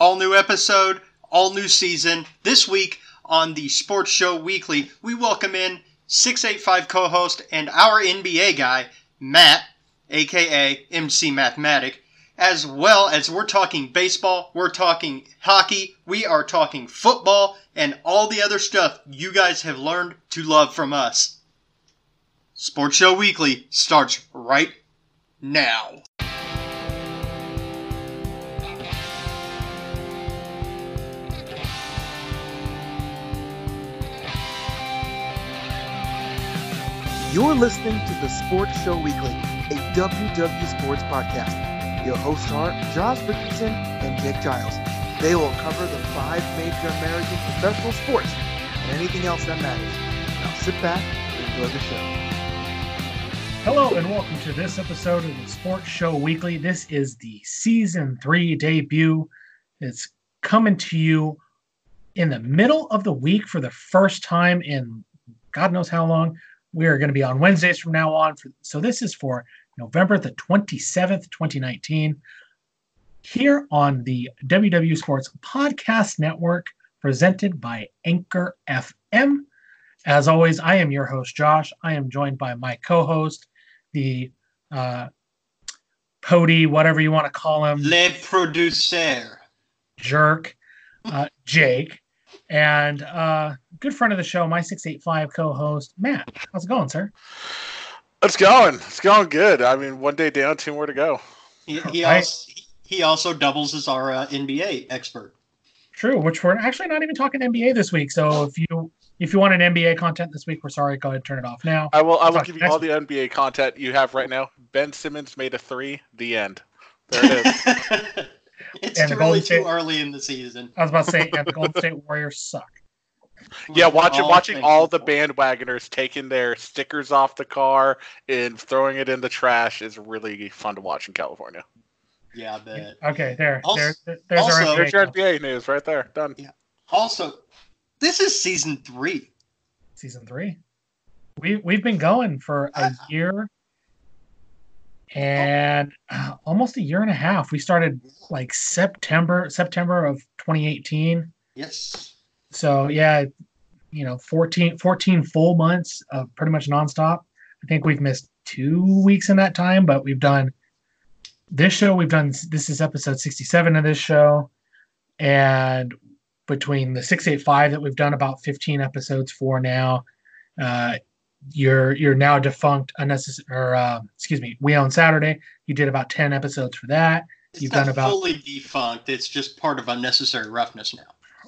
All new episode, all new season. This week on the Sports Show Weekly, we welcome in 685 co host and our NBA guy, Matt, aka MC Mathematic, as well as we're talking baseball, we're talking hockey, we are talking football, and all the other stuff you guys have learned to love from us. Sports Show Weekly starts right now. You're listening to the Sports Show Weekly, a WW Sports podcast. Your hosts are Josh Richardson and Jake Giles. They will cover the five major American professional sports and anything else that matters. Now sit back and enjoy the show. Hello and welcome to this episode of the Sports Show Weekly. This is the season three debut. It's coming to you in the middle of the week for the first time in God knows how long. We are going to be on Wednesdays from now on. For, so this is for November the 27th, 2019, here on the WW Sports Podcast Network, presented by Anchor FM. As always, I am your host, Josh. I am joined by my co host, the uh, Pody, whatever you want to call him, Le Producer. jerk, uh, Jake, and uh, good friend of the show, my 685 co host, Matt. How's it going, sir? It's going. It's going good. I mean, one day down, two more to go. He, he, Right. also, he also doubles as our uh, NBA expert. True, which we're actually not even talking NBA this week. So if you if you want an NBA content this week, we're sorry. Go ahead and turn it off now. I will. I will give you next all the NBA content you have right now. Ben Simmons made a three. The end. There it is. it's And the too Golden early State- too early in the season. I was about to say, and the Golden State Warriors suck. yeah, watching All watching all the bandwagoners taking their stickers off the car and throwing it in the trash is really fun to watch in California. Yeah, I bet. Okay, there, Also- there, there- there's also- our There's your NBA NBA news right there. Done. Yeah. Also, this is season three. season three. We we've been going for a Uh, year and uh, almost a year and a half. We started like September September of 2018. Yes. So yeah, you know, 14, 14 full months of pretty much nonstop. I think we've missed two weeks in that time, but we've done this show. We've done this is episode 67 of this show. And between the 685 that we've done about 15 episodes for now, uh, your your now defunct unnecessary or uh, excuse me, we own Saturday. You did about 10 episodes for that. It's You've done about- fully defunct. It's just part of unnecessary roughness now.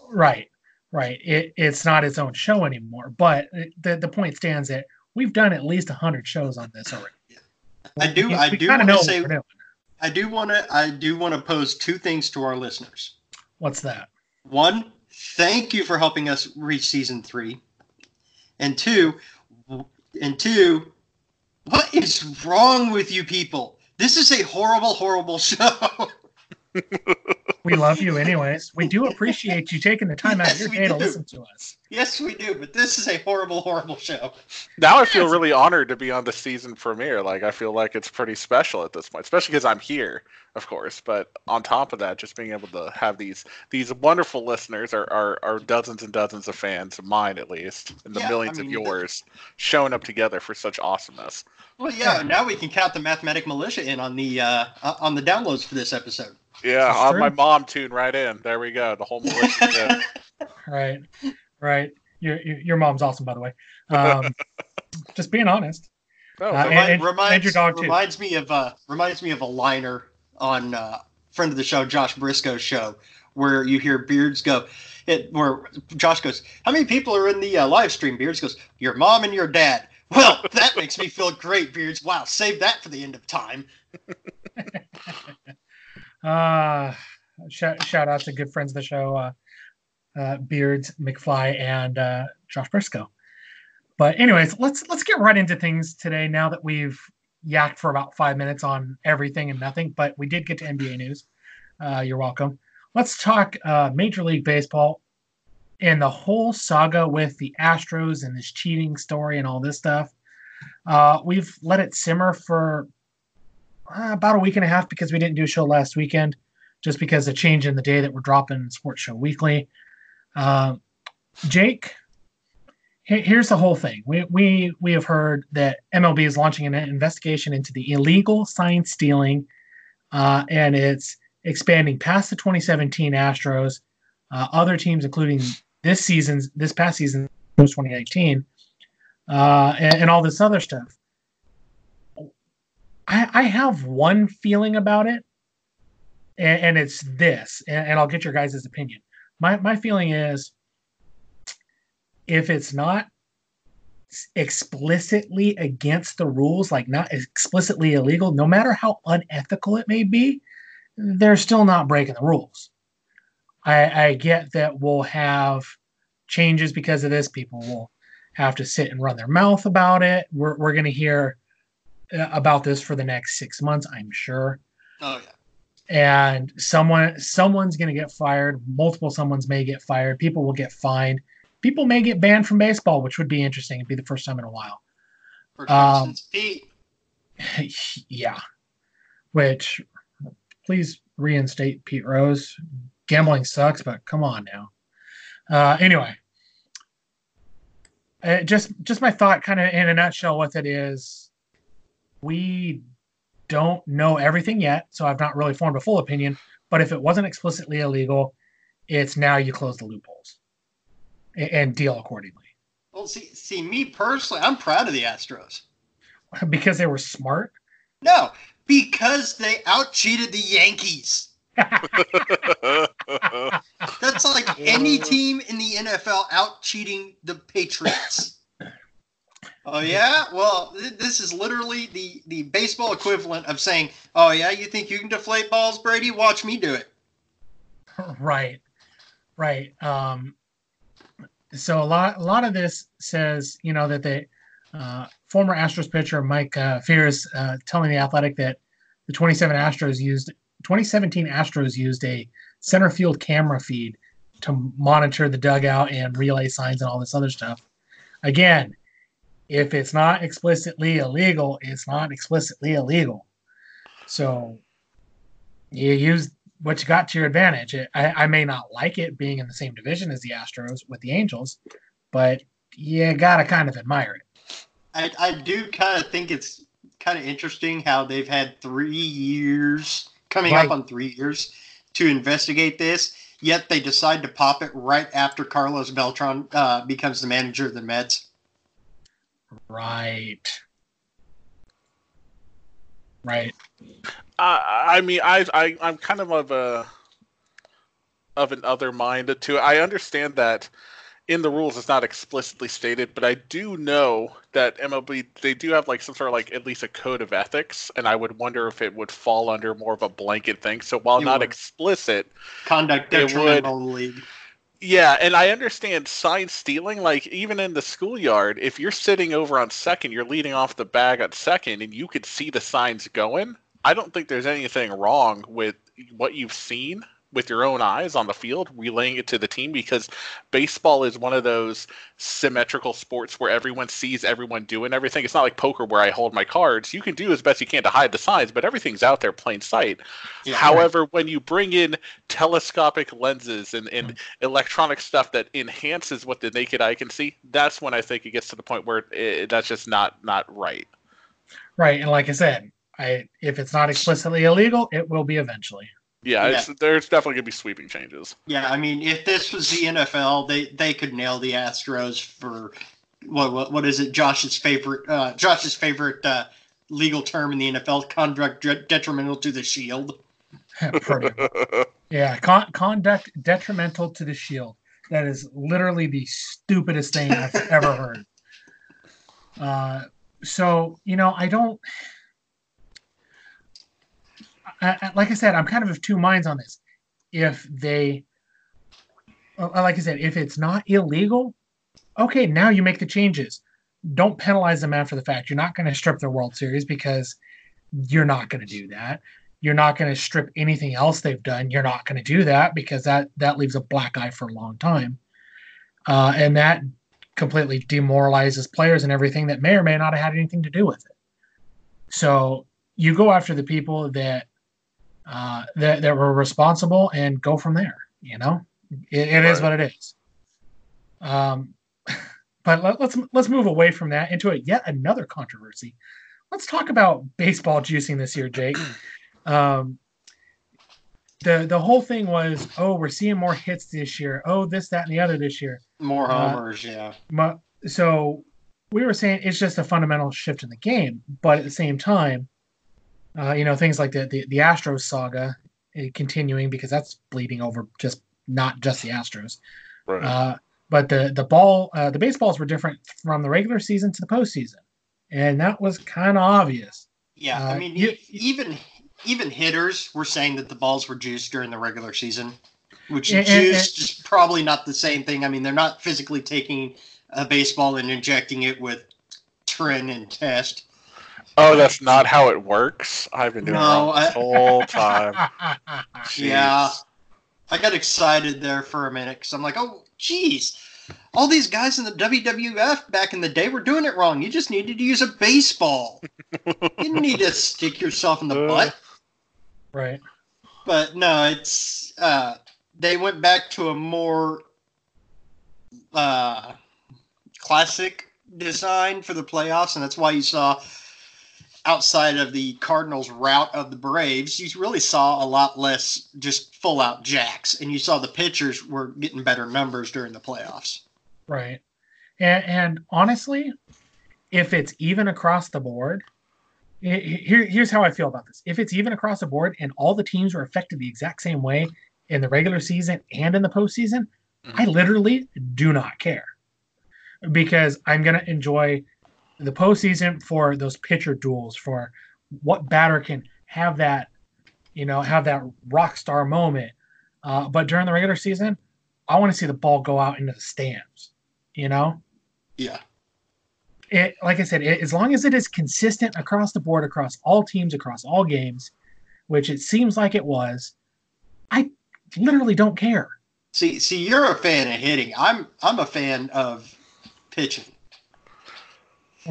Right, right. It, it's not its own show anymore. But it- the the point stands that we've done at least hundred shows on this already. I do- We- I we do kinda wanna say- I do want to. I do want to pose two things to our listeners. What's that? One, thank you for helping us reach season three, and two, and two, what is wrong with you people? This is a horrible, horrible show. We love you anyways. We do appreciate you taking the time out of your we day to listen to us. yes, we do, but this is a horrible, horrible show. Now I feel really honored to be on the season premiere. Like I feel like it's pretty special at this point, especially because I'm here, of course. But on top of that, just being able to have these these wonderful listeners, are are, are dozens and dozens of fans, of mine at least, and the Yeah, I millions mean, of the- yours, showing up together for such awesomeness. Well, yeah. Now we can count the mathematic militia in on the uh, on the downloads for this episode. Yeah, That's I'll true. my mom tune right in. There we go. The whole militia. Right, right. Your your, your mom's awesome, by the way. Um, just being honest. Oh, Uh, so- and- and- reminds, and your dog, too. reminds me of uh, reminds me of a liner on uh, friend of the show Josh Briscoe's show where you hear Beards go. It where Josh goes, "How many people are in the uh, live stream?" Beards goes, "Your mom and your dad." Well, that makes me feel great, Beards. Wow, save that for the end of time. Uh, shout, shout out to good friends of the show, uh, uh, Beards, McFly, and uh, Josh Briscoe. But anyways, let's let's get right into things today. Now that we've yacked for about five minutes on everything and nothing, but we did get to NBA news. Uh, you're welcome. Let's talk uh, Major League Baseball and the whole saga with the Astros and this cheating story and all this stuff. Uh, we've let it simmer for uh, about a week and a half because we didn't do a show last weekend. just because of change in the day that we're dropping Sports Show Weekly. Uh, Jake, here's the whole thing. We, we, we have heard that MLB is launching an investigation into the illegal sign stealing, uh, and it's expanding past the 2017 Astros. Uh, other teams, including this season's, this past season, 2019, uh, and, and, all this other stuff. I, I have one feeling about it, and, and it's this, and, and I'll get your guys' opinion. My, my feeling is if it's not explicitly against the rules, like not explicitly illegal, no matter how unethical it may be, they're still not breaking the rules. I, I get that we'll have changes because of this. People will have to sit and run their mouth about it. We're, we're going to hear about this for the next six months, I'm sure. Oh yeah. And someone someone's going to get fired. Multiple someone's may get fired. People will get fined. People may get banned from baseball, which would be interesting. It'd be the first time in a while. Um, yeah. Which, please reinstate Pete Rose. Gambling sucks, but come on now. Uh, anyway, uh, just just my thought, kind of in a nutshell, what it is. We don't know everything yet, so I've not really formed a full opinion. But if it wasn't explicitly illegal, it's now you close the loopholes and, and deal accordingly. Well, see, see, me personally, I'm proud of the Astros because they were smart. No, because they out cheated the Yankees. That's like any team in the NFL out cheating the Patriots. Oh yeah, well, th- this is literally the the baseball equivalent of saying, "Oh yeah, you think you can deflate balls, Brady? Watch me do it." Right, right. Um, so a lot a lot of this says, you know, that the uh, former Astros pitcher Mike uh, Fiers uh, telling the Athletic that the 27 Astros used 2017 Astros used a center field camera feed to monitor the dugout and relay signs and all this other stuff. Again, if it's not explicitly illegal, it's not explicitly illegal. So you use what you got to your advantage. I, I may not like it being in the same division as the Astros with the Angels, but you gotta kind of admire it. I, I do kind of think it's kind of interesting how they've had three years coming right. up on three years to investigate this. Yet they decide to pop it right after Carlos Beltran uh, becomes the manager of the Mets. Right. Right. Uh, I mean, I, I I'm kind of of a of an other mind to it. I understand that in the rules it's not explicitly stated, but I do know that MLB they do have like some sort of like at least a code of ethics, and I would wonder if it would fall under more of a blanket thing. So while not would. explicit, conduct detrimental would, league. Yeah, and I understand sign stealing. Like even in the schoolyard, if you're sitting over on second, you're leading off the bag at second, and you could see the signs going. I don't think there's anything wrong with what you've seen with your own eyes on the field, relaying it to the team because baseball is one of those symmetrical sports where everyone sees everyone doing everything. It's not like poker where I hold my cards. You can do as best you can to hide the signs, but everything's out there plain sight. Yeah, However, right. when you bring in telescopic lenses and, and mm-hmm. electronic stuff that enhances what the naked eye can see, that's when I think it gets to the point where it, that's just not not right. Right, and like I said, I if it's not explicitly illegal, it will be eventually. Yeah, yeah. there's definitely gonna be sweeping changes. Yeah, I mean, if this was the NFL, they they could nail the Astros for what what, what is it? Josh's favorite uh, Josh's favorite uh, legal term in the NFL: conduct detrimental to the shield. yeah, con- conduct detrimental to the shield. That is literally the stupidest thing I've ever heard. Uh, so you know, I don't. I, like I said, I'm kind of of two minds on this. If they, uh, like I said, if it's not illegal, okay, now you make the changes. Don't penalize them after the fact. You're not going to strip their World Series because you're not going to do that. You're not going to strip anything else they've done. You're not going to do that because that that leaves a black eye for a long time, uh, and that completely demoralizes players and everything that may or may not have had anything to do with it. So you go after the people that uh, that, that were responsible and go from there. You know, it, it is Right. what it is. Um, but let, let's let's move away from that into a yet another controversy. Let's talk about baseball juicing this year, Jake. Um, the the whole thing was, oh, we're seeing more hits this year. Oh, this, that, and the other this year. More Uh, homers, yeah. Mu- So we were saying it's just a fundamental shift in the game, but at the same time, uh, you know, things like the the, the Astros saga uh, continuing because that's bleeding over just not just the Astros. Right. Uh, but the the ball, uh, the baseballs were different from the regular season to the postseason, and that was kind of obvious. Yeah, Uh, I mean, you- even even hitters were saying that the balls were juiced during the regular season, which And- and- juiced is probably not the same thing. I mean, they're not physically taking a baseball and injecting it with tren and test. Oh, that's not how it works. I've been doing it No, wrong this whole time. Yeah. I got excited there for a minute because I'm like, oh, geez, all these guys in the WWF back in the day were doing it wrong. You just needed to use a baseball. you didn't need to stick yourself in the Uh. butt. right. but no, it's uh, they went back to a more uh, classic design for the playoffs, and that's why you saw outside of the Cardinals' route of the Braves, you really saw a lot less just full out jacks, and you saw the pitchers were getting better numbers during the playoffs. Right. And, and honestly, if it's even across the board, i- i- here, here's how I feel about this. If it's even across the board and all the teams were affected the exact same way in the regular season and in the postseason, mm-hmm. I literally do not care because I'm going to enjoy the postseason for those pitcher duels, for what batter can have that, you know, have that rock star moment. Uh, but during the regular season, I want to see the ball go out into the stands. You know, Yeah. it like I said, it, as long as it is consistent across the board, across all teams, across all games, which it seems like it was, I literally don't care. See, see, you're a fan of hitting. I'm, I'm a fan of pitching.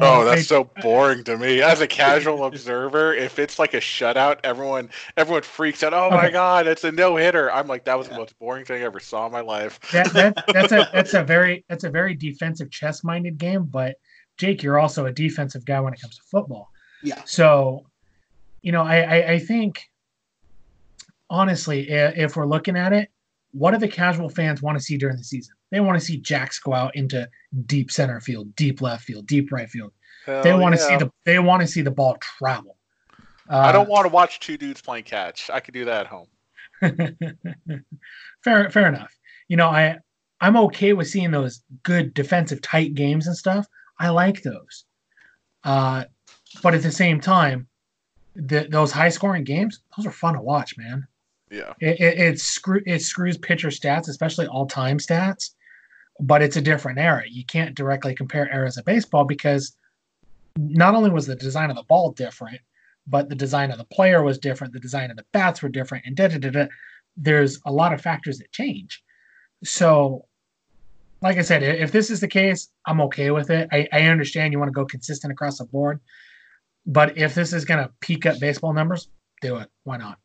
Oh, that's so boring to me. As a casual observer, if it's like a shutout, everyone everyone freaks out. Oh my god, it's a no hitter. I'm like, that was Yeah. the most boring thing I ever saw in my life. that, that that's a that's a very that's a very defensive chess minded game but jake you're also a defensive guy when it comes to football Yeah. so you know i i, I think honestly if we're looking at it what do the casual fans want to see during the season? They want to see jacks go out into deep center field deep left field deep right field. They Hell want to see the they want to see the ball travel. Uh, I don't want to watch two dudes playing catch. I could do that at home. fair fair enough. You know i i'm okay with seeing those good defensive tight games and stuff. I like those. Uh but at the same time the, those high scoring games those are fun to watch man Yeah. it, it, it screw it screws pitcher stats especially all time stats but it's a different era you can't directly compare eras of baseball because not only was the design of the ball different but the design of the player was different the design of the bats were different and da da da da there's a lot of factors that change. So, like I said, if this is the case, I'm okay with it. I, I understand you want to go consistent across the board, but if this is going to peak up baseball numbers, do it. Why not?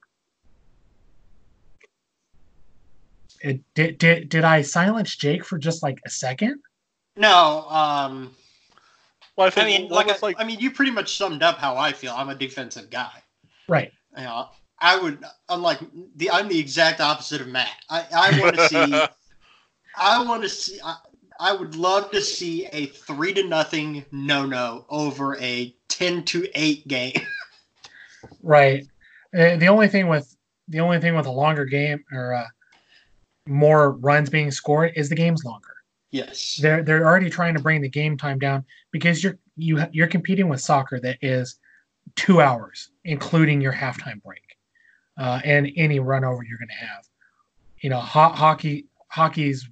It, did, did did I silence Jake for just like a second? No, um, Well, I I mean, like, was I, like I mean, you pretty much summed up how I feel. I'm a defensive guy. Right. You know, I would, unlike the, I'm the exact opposite of Matt. I, I want to see, I want to see, I, I would love to see a three to nothing no no over a ten to eight game. Right. Uh, the only thing with the only thing with a longer game or uh, more runs being scored is the game's longer. yes. they're they're already trying to bring the game time down because you're you you're competing with soccer that is two hours, including your halftime break, uh, and any run over you're going to have. You know, ho- hockey hockey's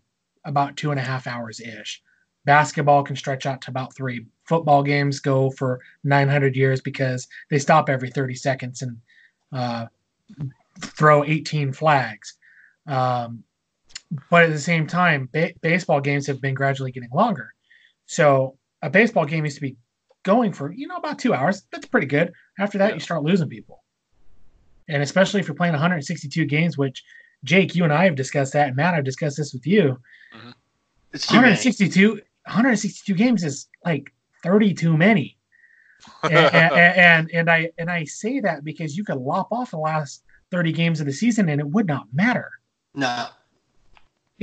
about two and a half hours ish. Basketball can stretch out to about three. Football games go for 900 years because they stop every 30 seconds and uh, throw 18 flags. Um, but at the same time, ba- baseball games have been gradually getting longer. So a baseball game used to be going for you know about two hours. That's pretty good. After that, Yeah. you start losing people. and especially if you're playing 162 games, which Jake, you and I have discussed that, and Matt, I've discussed this with you. Mm-hmm. It's too many. 162, 162 games is like 30 too many. and, and, and and I and I say that because you could lop off the last 30 games of the season and it would not matter. No.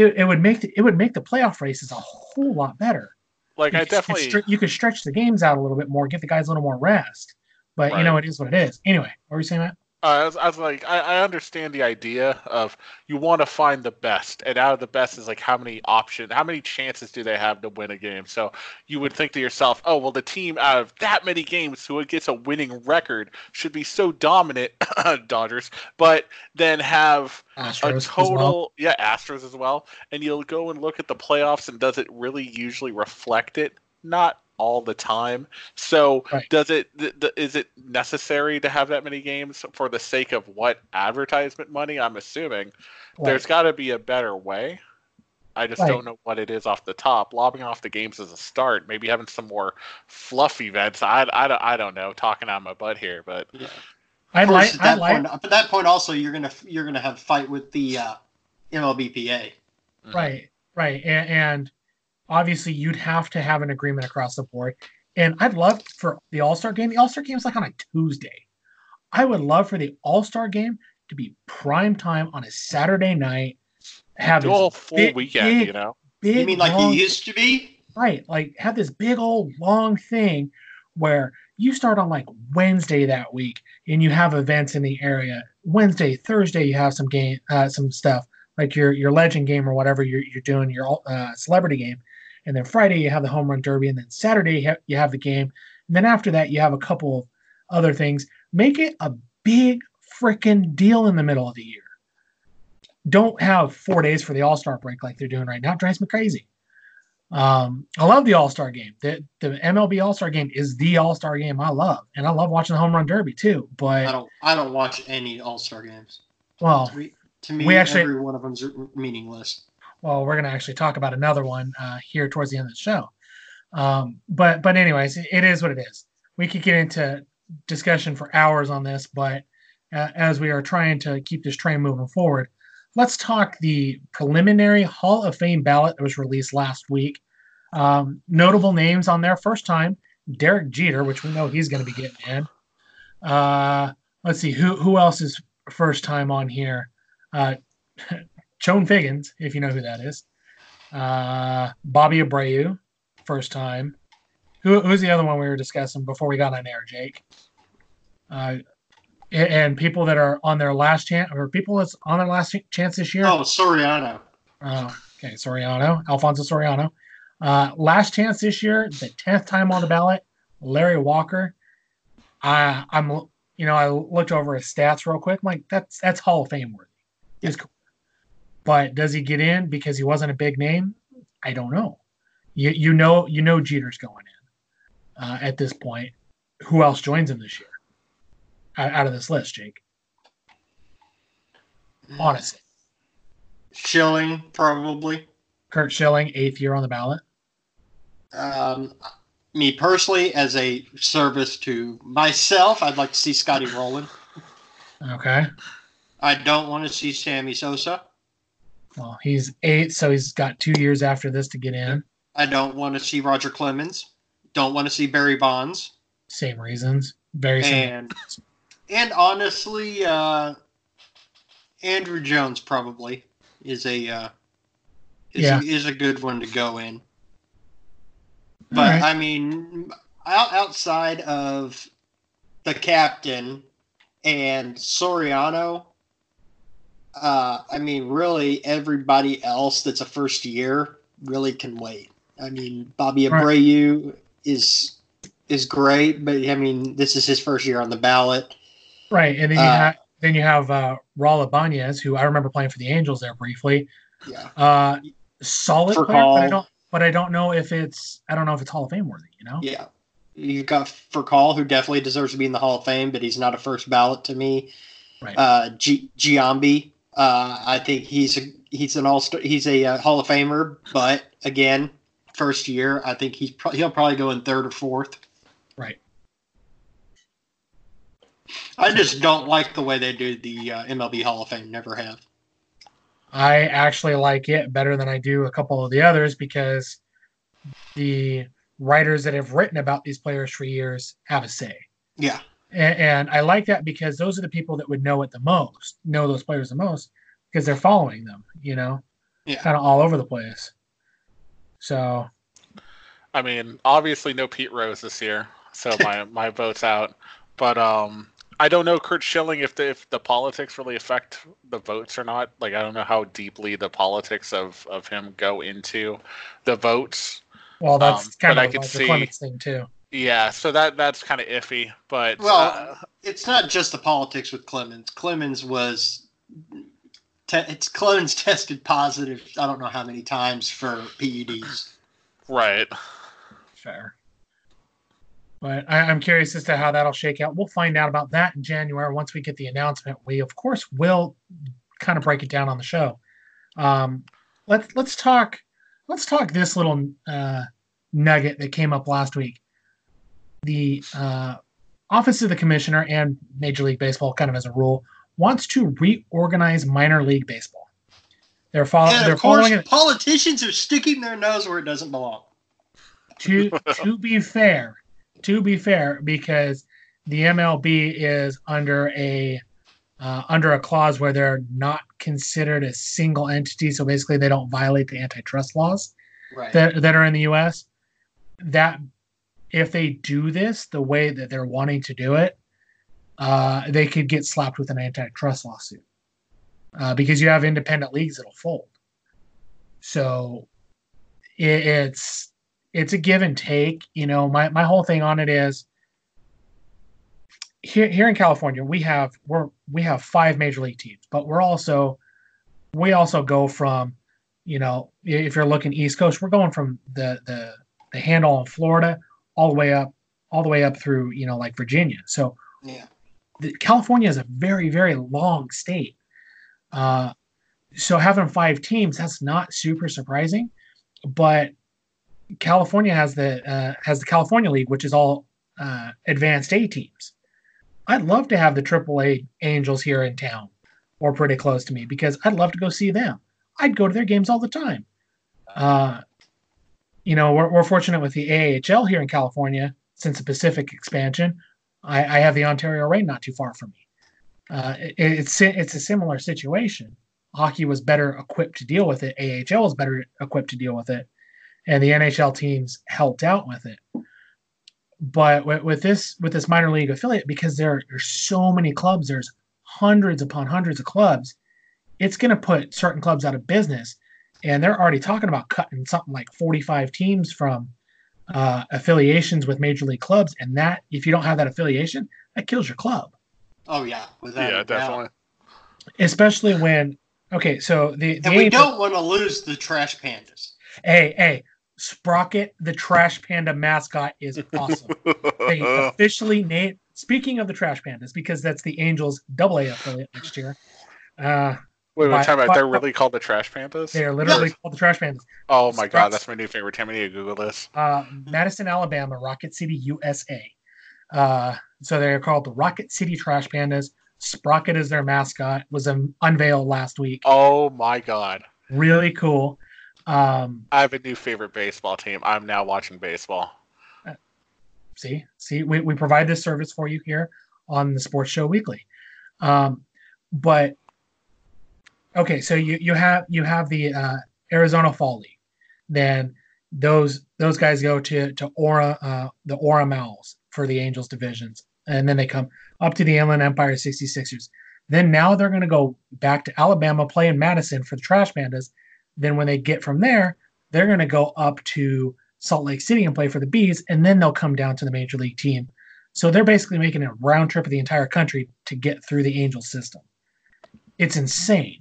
It, it would make the, it would make the playoff races a whole lot better. Like you I could- you could definitely stre- you could stretch the games out a little bit more, give the guys a little more rest. But you know, it is what it is. Anyway, what were you saying, Matt? Uh, I, was, I was like, I, I understand the idea of you want to find the best, and out of the best is like how many options, how many chances do they have to win a game? So you would think to yourself, oh well, the team out of that many games who gets a winning record should be so dominant, Dodgers, but then have Astros a total, well. yeah, Astros as well, and you'll go and look at the playoffs, and does it really usually reflect it? Not all the time. So Right. does it th- th- is it necessary to have that many games for the sake of what advertisement money? I'm assuming there's got to be a better way. I just Right. don't know what it is off the top. Lobbing off the games as a start, maybe having some more fluff events. I, I, don't- I don't know. Talking out my butt here, but Yeah. I'd course, like, at I'd that like, point, at that point, also you're gonna you're gonna have fight with the uh, MLBPA. Right, right, and, and obviously you'd have to have an agreement across the board. And I'd love for the All Star game. The All Star game is like on a Tuesday. I would love for the All Star game to be prime time on a Saturday night. Have do a whole full big, weekend, big, you know. big, You mean like long, it used to be? right? Like have this big old long thing where you start on like Wednesday that week and you have events in the area. Wednesday, Thursday, you have some game, uh, some stuff like your your legend game or whatever you're, you're doing your uh, celebrity game, and then Friday you have the home run derby, and then Saturday you have, you have the game, and then after that you have a couple of other things. Make it a big freaking deal in the middle of the year. Don't have four days for the All Star break like they're doing right now. It drives me crazy. Um, I love the All Star game. The the MLB All Star game is the All Star game I love, and I love watching the home run derby too. But I don't I don't watch any All Star games. well, To me, to me We actually- every one of them's meaningless. Well, we're gonna actually talk about another one uh, here towards the end of the show. Um, but but anyways, it- it is what it is. We could get into discussion for hours on this, but uh, as we are trying to keep this train moving forward, let's talk the preliminary Hall of Fame ballot that was released last week. Um, notable names on there. First time, Derek Jeter, which we know he's going to be getting in. Uh, let's see who who else is first time on here. Uh, Chone Figgins, if you know who that is. Uh, Bobby Abreu, first time. Who, who's the other one we were discussing before we got on air, Jake? Uh, and people that are on their last chance, or people that's on their last ch- chance this year. Oh, Soriano. Oh, okay, Soriano, Alfonso Soriano. Uh, last chance this year, the tenth time on the ballot, Larry Walker. I, I'm, you know, I looked over his stats real quick. I'm like, that's that's Hall of Fame worthy. It's cool. But does he get in because he wasn't a big name? I don't know. You you know you know Jeter's going in uh, at this point. Who else joins him this year? Out, out of this list, Jake. Honestly, Schilling probably. Curt Schilling, eighth year on the ballot. Um, me personally, as a service to myself, I'd like to see Scotty Rolen. Okay. I don't want to see Sammy Sosa. Well, he's eight, so he's got two years after this to get in. I don't want to see Roger Clemens. Don't want to see Barry Bonds. Same reasons. Very same. And and honestly, uh, Andruw Jones probably is a uh, is, Yeah. a, is a good one to go in. But Alright. I mean, out, outside of the captain and Soriano, uh, I mean, really everybody else that's a first year really can wait. I mean, Bobby Right. Abreu is is great, but I mean, this is his first year on the ballot. Right, and then you Uh, have then you have uh, Raul Ibanez, who I remember playing for the Angels there briefly. Yeah, Uh, solid For player, but I don't. But I don't know if it's. I don't know if it's Hall of Fame worthy. You know. yeah. you've got for call who definitely deserves to be in the Hall of Fame, but he's not a first ballot to me. Right. Uh, G- Giambi, uh, I think he's a, he's an all star. He's a uh, Hall of Famer, but again, first year, I think he's pro- he'll probably go in third or fourth. Right. I just don't like the way they do the uh, MLB Hall of Fame. Never have. I actually like it better than I do a couple of the others because the writers that have written about these players for years have a say. Yeah. And, and I like that because those are the people that would know it the most, know those players the most because they're following them, you know, Yeah. kind of all over the place. So I mean, obviously no Pete Rose this year, so my my vote's out. But um, I don't know Curt Schilling if the if the politics really affect the votes or not. Like I don't know how deeply the politics of of him go into the votes. Well, that's Um, kind but I of could Roger see- thing too. Yeah, so that that's kind of iffy. But Well, uh, It's not just the politics with Clemens. Clemens was. Te- it's Clemens tested positive. I don't know how many times for PEDs. right. Fair. But I, I'm curious as to how that'll shake out. We'll find out about that in January once we get the announcement. We of course will kind of break it down on the show. Um, let's let's talk let's talk this little uh, nugget that came up last week. The uh, Office of the Commissioner and Major League Baseball, kind of as a rule, wants to reorganize minor league baseball. They're, follow- they're of course, following it politicians are sticking their nose where it doesn't belong. to to be fair, to be fair, because the MLB is under a uh, under a clause where they're not considered a single entity, so basically they don't violate the antitrust laws Right. that that are in the U.S. That if they do this the way that they're wanting to do it, uh, they could get slapped with an antitrust lawsuit uh, because you have independent leagues that'll fold. So it, it's it's a give and take. You know, my my whole thing on it is here here in California we have we're we have five major league teams, but we're also we also go from you know if you're looking East Coast, we're going from the the the handle in Florida all the way up all the way up through you know like Virginia. So yeah. the, California is a very very long state. Uh, so having five teams that's not super surprising, but California has the uh, has the California League, which is all uh, advanced A teams. I'd love to have the AAA Angels here in town or pretty close to me because I'd love to go see them. I'd go to their games all the time. Uh, you know, we're, we're fortunate with the AHL here in California since the Pacific expansion. I, I have the Ontario Reign not too far from me. Uh, it, it's it's a similar situation. Hockey was better equipped to deal with it. AHL was better equipped to deal with it, and the NHL teams helped out with it. But with, with this with this minor league affiliate, because there there's so many clubs, there's hundreds upon hundreds of clubs. It's going to put certain clubs out of business, and they're already talking about cutting something like 45 teams from uh, affiliations with major league clubs, and that if you don't have that affiliation, that kills your club. Oh yeah. Without Yeah, a doubt. definitely. Especially when okay, so the, the And we don't want to lose the trash pandas. hey hey Sprocket the Trash Panda mascot is awesome. they officially named. Speaking of the Trash Pandas, because that's the Angels Double A affiliate next year. Uh, Wait, By- wait, time out. They're really called the Trash Pandas? they are literally Yes. called the Trash Pandas. Oh my Sprouts. god, that's my new favorite team. I need to Google this. Uh, Madison, Alabama, Rocket City, USA. Uh, so they're called the Rocket City Trash Pandas. Sprocket is their mascot. Was um, unveiled last week. Oh my god. Really cool. Um, I have a new favorite baseball team. I'm now watching baseball. see, see, we, we provide this service for you here on the Sports Show Weekly. Um, but okay, so you you have you have the uh, Arizona Fall League. Then those those guys go to to Orem uh, the Orem Owlz for the Angels divisions, and then they come up to the Inland Empire 66ers. Then now they're going to go back to Alabama, play in Madison for the Trash Pandas. Then when they get from there, they're going to go up to Salt Lake City and play for the Bees, and then they'll come down to the major league team. So they're basically making a round trip of the entire country to get through the Angel system. It's insane.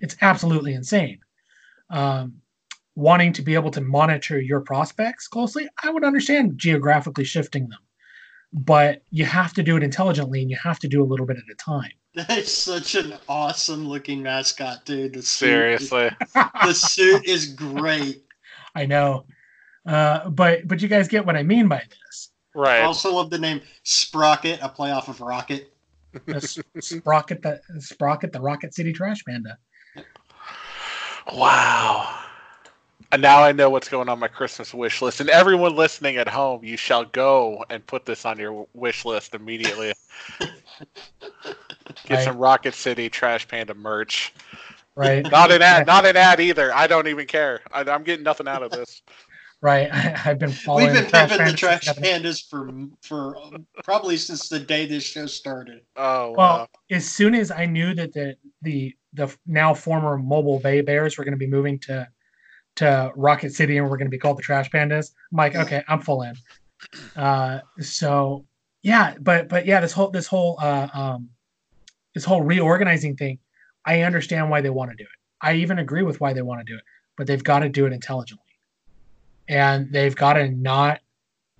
It's absolutely insane. Um, wanting to be able to monitor your prospects closely, I would understand geographically shifting them, but you have to do it intelligently and you have to do a little bit at a time. That's such an awesome looking mascot, dude. The suit, Seriously. the suit is great. I know, uh, but but you guys get what I mean by this. Right. I also love the name Sprocket, a play off of Rocket. Sprocket the Sprocket the Rocket City Trash Panda. Wow. And now I know what's going on my Christmas wish list. And everyone listening at home, you shall go and put this on your wish list immediately. Get Right. some Rocket City Trash Panda merch. Right. Not an ad. Not an ad either. I don't even care. I, I'm getting nothing out of this. Right. I, I've been following We've been the Trash pimping the trash since 2000. pandas for for um, probably since the day this show started. Oh, Well, wow. as soon as I knew that the the the now former Mobile Bay Bears were going to be moving to to Rocket City and we're going to be called the Trash Pandas, I'm like, okay, I'm full in. Uh, so yeah, but but yeah, this whole this whole uh, um, this whole reorganizing thing, I understand why they want to do it. I even agree with why they want to do it, but they've got to do it intelligently, and they've got to not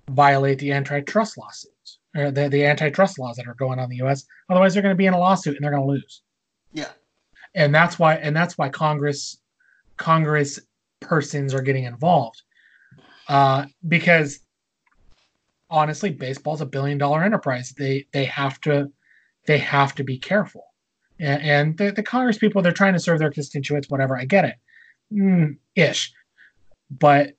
violate the antitrust lawsuits or the, the antitrust laws that are going on in the U.S. Otherwise, they're going to be in a lawsuit and they're going to lose. Yeah. And that's why and that's why Congress Congress persons are getting involved uh, because honestly, baseball's a billion dollar enterprise. They they have to they have to be careful. And, and the, the Congress people, they're trying to serve their constituents, whatever. I get it, mm, ish, but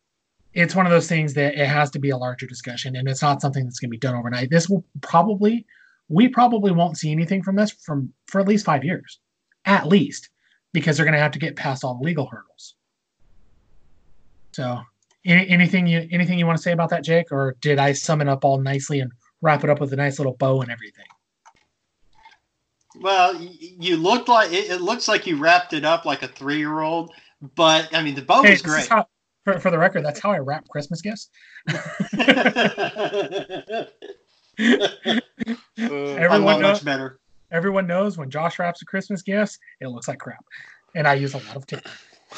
it's one of those things that it has to be a larger discussion, and it's not something that's going to be done overnight. This will probably, we probably won't see anything from this from for at least five years, at least, because they're going to have to get past all the legal hurdles. So, any, anything you anything you want to say about that, Jake, or did I sum it up all nicely and wrap it up with a nice little bow and everything? Well, you looked like it, it looks like you wrapped it up like a three year old, but I mean the bow Hey, was is great. For, for the record, that's how I wrap Christmas gifts. Uh, Everyone knows, much better. everyone knows when Josh wraps a Christmas gift, it looks like crap, and I use a lot of tape.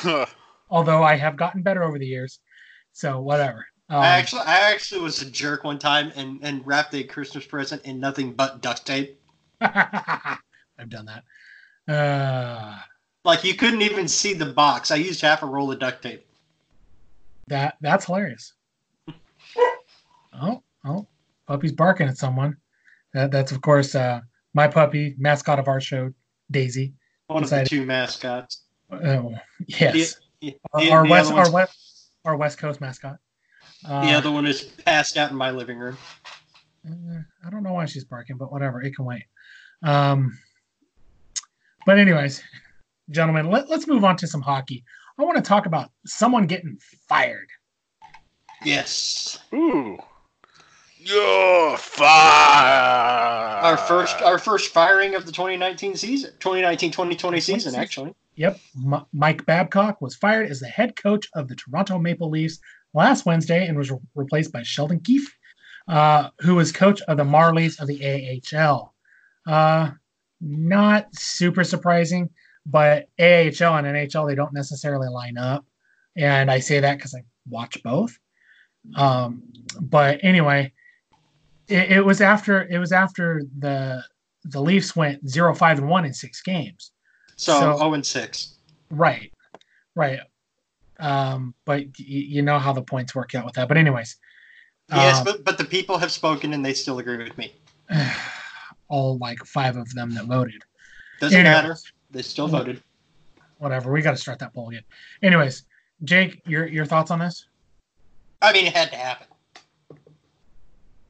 Although I have gotten better over the years, so whatever. Um, I actually, I actually was a jerk one time and and wrapped a Christmas present in nothing but duct tape. I've done that. Uh, Like you couldn't even see the box. I used half a roll of duct tape. That that's hilarious. Oh, oh, puppy's barking at someone. That, that's of course uh, my puppy, mascot of our show, Daisy. One of the two mascots. Oh, yes, The, our, the- our the west, our west, our West Coast mascot. Uh, the other one is passed out in my living room. Uh, I don't know why she's barking, but whatever. It can wait. Um, but anyways, gentlemen, let, let's move on to some hockey. I want to talk about someone getting fired. Yes. Ooh. You're fired. Our first our first firing of the 2019 season. 2019-2020 season season? actually. Yep, M- Mike Babcock was fired as the head coach of the Toronto Maple Leafs last Wednesday and was re- replaced by Sheldon Keefe, uh, who was coach of the Marlies of the AHL. Uh, not super surprising, but AHL and NHL they don't necessarily line up, and I say that because I watch both. Um, but anyway, it, it was after it was after the the Leafs went zero five and one in six games. So, So- 0 and 6. Right, right. Um, but y- you know how the points work out with that. But anyways, Yes, um, but but the people have spoken and they still agree with me. all like five of them that voted. Doesn't Anyways, matter. They still voted. Whatever. We got to start that poll again. Anyways, Jake, your your thoughts on this? I mean, it had to happen.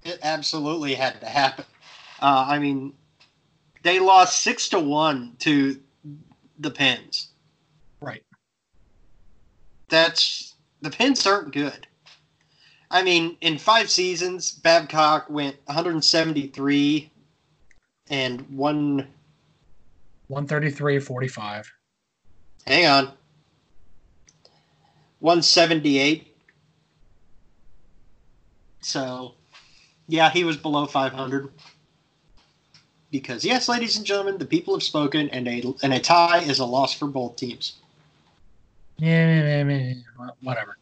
It absolutely had to happen. Uh, I mean, they lost six to one to the Pens. Right. That's the Pens aren't good. I mean, in five seasons, Babcock went 173 and one. 133, 45. Hang on. 178. So, yeah, he was below 500. Because, yes, ladies and gentlemen, the people have spoken, and a, and a tie is a loss for both teams. Yeah, yeah, yeah, yeah, whatever.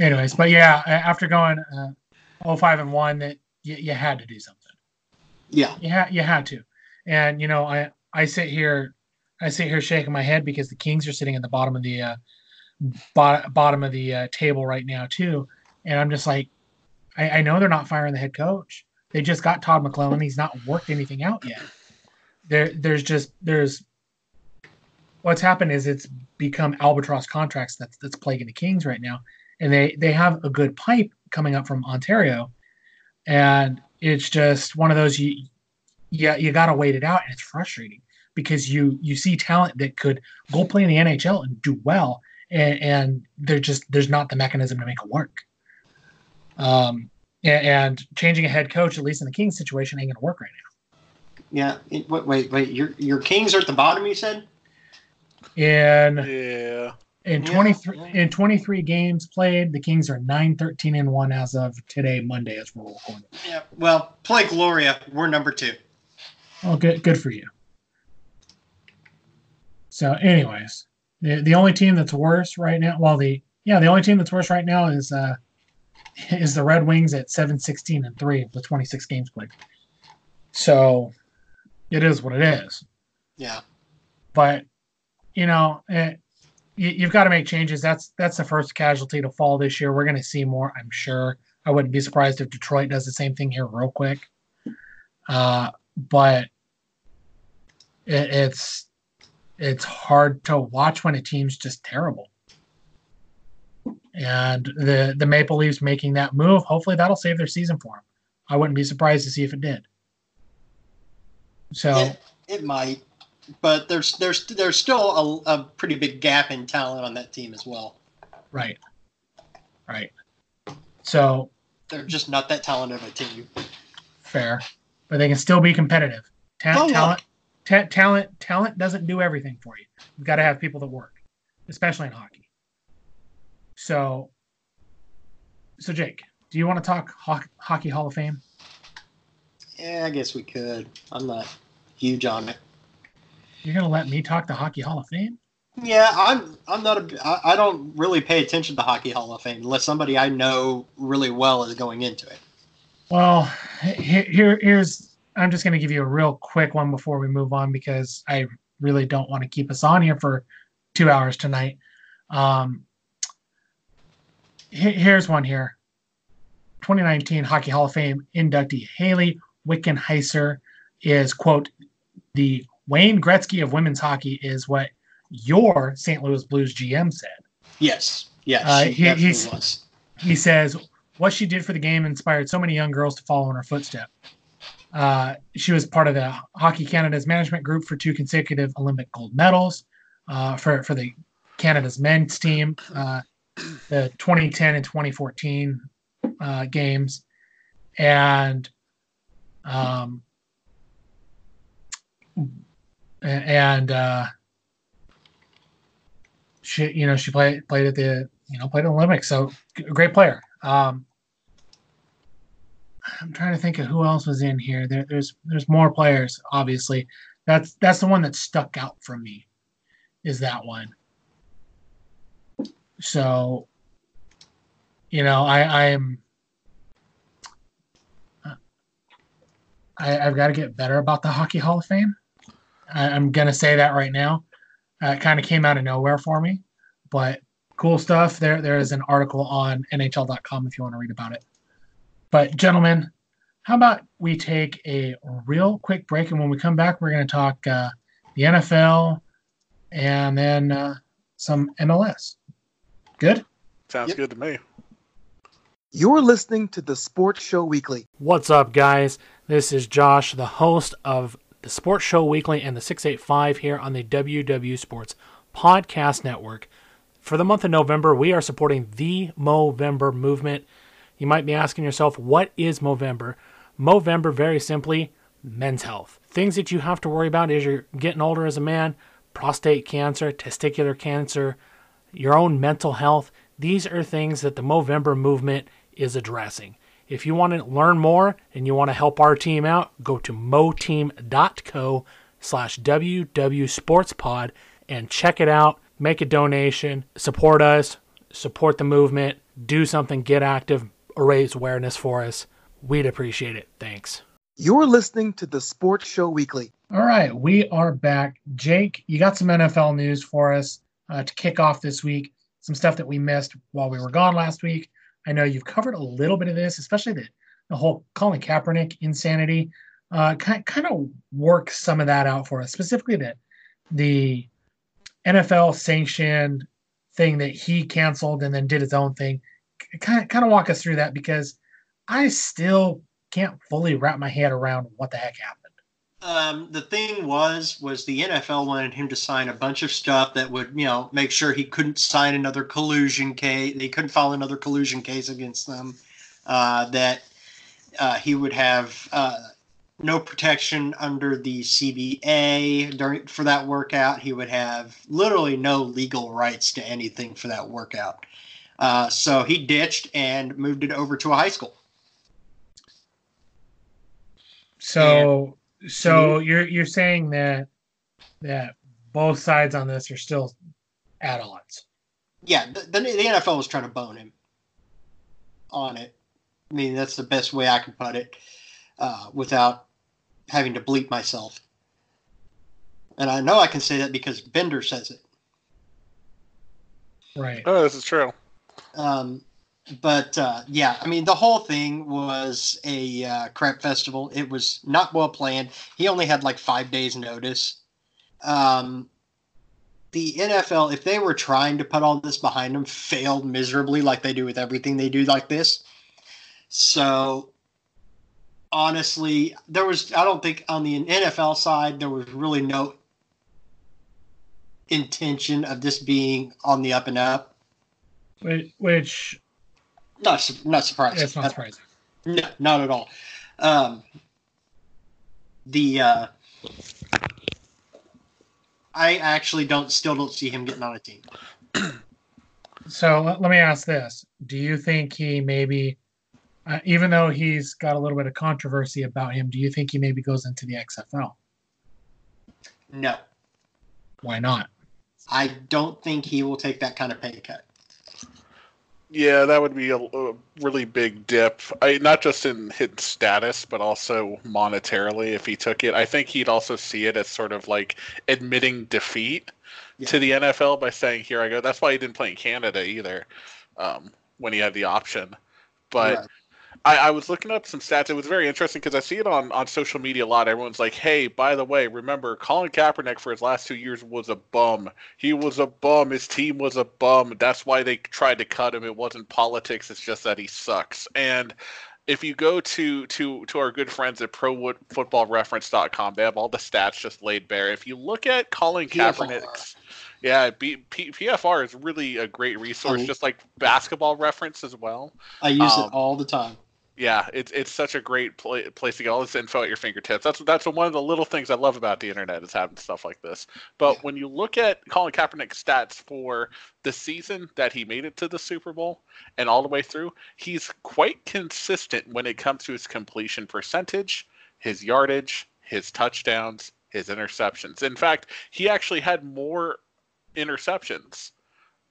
Anyways, but yeah, after going uh, 05 and one, that you, you had to do something. Yeah. You had you had to, and you know I I sit here I sit here shaking my head because the Kings are sitting at the bottom of the uh, bot, bottom of the uh, table right now too, and I'm just like, I, I know they're not firing the head coach. They just got Todd McLellan. He's not worked anything out yet. There, there's just there's what's happened is it's become albatross contracts that's that's plaguing the Kings right now, and they they have a good pipe coming up from Ontario, and it's just one of those you yeah you got to wait it out, and it's frustrating because you you see talent that could go play in the NHL and do well, and, and they're just there's not the mechanism to make it work. Um, and, and changing a head coach, at least in the Kings situation, ain't gonna work right now. Yeah. It, wait, wait, wait. Your your Kings are at the bottom. You said. And Yeah. in Yeah, 23 yeah. in 23 games played, the Kings are 9 13 and 1 as of today, Monday, as we're recording. Yeah. Well, play Gloria. We're number two. Oh, good, good for you. So, anyways, the, the only team that's worse right now, well, the yeah, the only team that's worse right now is uh is the Red Wings at 7 16 and 3 with 26 games played. So, it is what it is. Yeah. But you know, it, you, you've got to make changes. That's that's the first casualty to fall this year. We're going to see more, I'm sure. I wouldn't be surprised if Detroit does the same thing here real quick. Uh, but it, it's it's hard to watch when a team's just terrible. And the the Maple Leafs making that move, hopefully that'll save their season for them. I wouldn't be surprised to see if it did. So It, it might, but there's there's there's still a, a pretty big gap in talent on that team as well. right, right. So They're just not that talented of a team. fair, but they can still be competitive. Ta- Oh, talent, ta- talent, talent doesn't do everything for you. You've got to have people that work, especially in hockey. So, so Jake, do you want to talk ho- hockey Hall of Fame? Yeah, I guess we could. I'm not huge on it. You're gonna let me talk the hockey Hall of Fame? Yeah, I'm. I'm not a. I, I don't really pay attention to Hockey Hall of Fame unless somebody I know really well is going into it. Well, here, here here's. I'm just gonna give you a real quick one before we move on because I really don't want to keep us on here for two hours tonight. Um, here's one here. 2019 Hockey Hall of Fame inductee Hayley Wickenheiser is quote the Wayne Gretzky of women's hockey is what your St. Louis Blues GM said. Yes. Yes. Uh, he-. He says what she did for the game inspired so many young girls to follow in her footsteps. Uh, she was part of the Hockey Canada's management group for two consecutive Olympic gold medals uh, for for the Canada's men's team, uh, the 2010 and 2014 uh, games, and um, and uh, she you know she played played at the you know played at the Olympics, so great player. Um, I'm trying to think of who else was in here. There, there's there's more players, obviously. That's that's the one that stuck out from me. Is that one? So, you know, I I'm I, I've got to get better about the Hockey Hall of Fame. I, I'm gonna say that right now. Uh, it kind of came out of nowhere for me, but cool stuff. There there is an article on NHL.com if you want to read about it. But gentlemen, how about we take a real quick break, and when we come back, we're going to talk uh, the NFL and then uh, some MLS. Good. Sounds Yep. good to me. You're listening to the Sports Show Weekly. What's up, guys? This is Josh, the host of the Sports Show Weekly and the 685 here on the WW Sports Podcast Network. For the month of November, we are supporting the Movember movement. You might be asking yourself, what is Movember? Movember, very simply, men's health. Things that you have to worry about as you're getting older as a man prostate cancer, testicular cancer, your own mental health. These are things that the Movember movement is addressing. If you want to learn more and you want to help our team out, go to moteam.co slash wwsportspod and check it out. Make a donation, support us, support the movement, do something, get active, raise awareness for us. We'd appreciate it. Thanks. You're listening to the Sports Show Weekly. All right, we are back. Jake, you got some NFL news for us uh, to kick off this week. Some stuff that we missed while we were gone last week. I know you've covered a little bit of this, especially the, the whole Colin Kaepernick insanity. Uh, kind kind of work some of that out for us, specifically that the NFL sanctioned thing that he canceled and then did his own thing. Kind of kind of walk us through that because I still can't fully wrap my head around what the heck happened. Um, the thing was, was the NFL wanted him to sign a bunch of stuff that would, you know, make sure he couldn't sign another collusion case. They couldn't file another collusion case against them. Uh, that uh, he would have uh, no protection under the CBA during for that workout. He would have literally no legal rights to anything for that workout. Uh, so he ditched and moved it over to a high school. So, so you're you're saying that that both sides on this are still at odds. Yeah, the, the, the NFL was trying to bone him on it. I mean, that's the best way I can put it uh, without having to bleep myself. And I know I can say that because Bender says it. Right. Oh, this is true. Um, but uh, yeah, I mean, the whole thing was a uh, crap festival. It was not well planned. He only had like five days' notice. Um, the NFL, if they were trying to put all this behind them, failed miserably, like they do with everything they do like this. So, honestly, there was, I don't think on the NFL side, there was really no intention of this being on the up and up. Which, Not, not surprising. it's not surprising. No, not at all. Um, the uh, I actually don't still don't see him getting on a team. So let, let me ask this: Do you think he maybe, uh, even though he's got a little bit of controversy about him, do you think he maybe goes into the XFL? No, Why not? I don't think he will take that kind of pay cut. Yeah, that would be a, a really big dip. I, not just in his status, but also monetarily. If he took it, I think he'd also see it as sort of like admitting defeat Yeah. to the NFL by saying, "Here I go." That's why he didn't play in Canada either, um, when he had the option. But Right. I, I was looking up some stats. It was very interesting because I see it on, on social media a lot. Everyone's like, hey, by the way, remember, Colin Kaepernick for his last two years was a bum. He was a bum. His team was a bum. That's why they tried to cut him. It wasn't politics. It's just that he sucks. And if you go to to to our good friends at ProFootballReference.com, they have all the stats just laid bare. If you look at Colin. Kaepernick's, yeah, B, P, PFR is really a great resource, Oh. just like Basketball Reference as well. I use Um, it all the time. Yeah, it's it's such a great pla place to get all this info at your fingertips. That's that's one of the little things I love about the internet is having stuff like this. But Yeah. when you look at Colin Kaepernick's stats for the season that he made it to the Super Bowl and all the way through, he's quite consistent when it comes to his completion percentage, his yardage, his touchdowns, his interceptions. In fact, he actually had more interceptions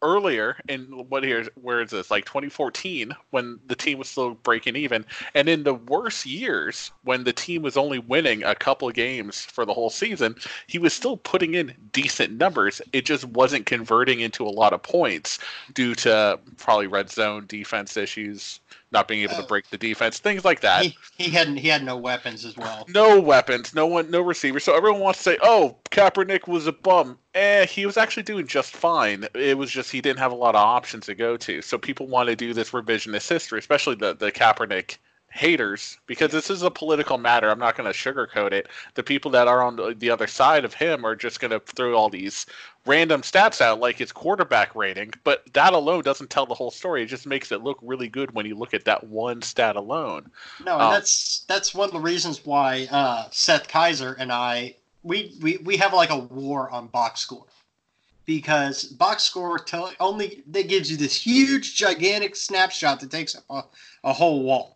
earlier in what here where is this? Like 2014 when the team was still breaking even. And in the worst years when the team was only winning a couple games for the whole season he was still putting in decent numbers. It just wasn't converting into a lot of points due to probably red zone defense issues not being able to Uh, break the defense things like that He, he hadn't he had no weapons as well. no weapons, no one, no receivers. So everyone wants to say, "Oh, Kaepernick was a bum." Eh, he was actually doing just fine. It was just he didn't have a lot of options to go to. So people want to do this revisionist history, especially the the Kaepernick haters, because this is a political matter. I'm not going to sugarcoat it. The people that are on the, the other side of him are just going to throw all these random stats out, like his quarterback rating. But that alone doesn't tell the whole story. It just makes it look really good when you look at that one stat alone. No, and Um, that's that's one of the reasons why uh, Seth Kaiser and I we, we we have like a war on box score because box score tell, only that gives you this huge gigantic snapshot that takes up a, a whole wall.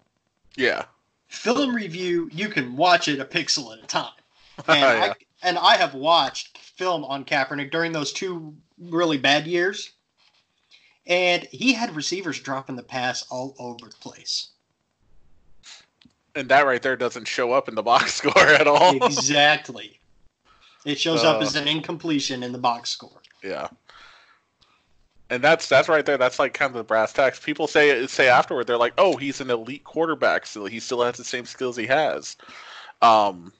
Yeah. Film review you can watch it a pixel at a time, and I and I have watched film on Kaepernick during those two really bad years, and he had receivers dropping the pass all over the place. And that right there doesn't show up in the box score at all. exactly. It shows up Uh. as an incompletion in the box score. yeah. And that's that's right there. That's like kind of the brass tacks. People say say afterward, they're like, "Oh, he's an elite quarterback, so he still has the same skills he has." Um,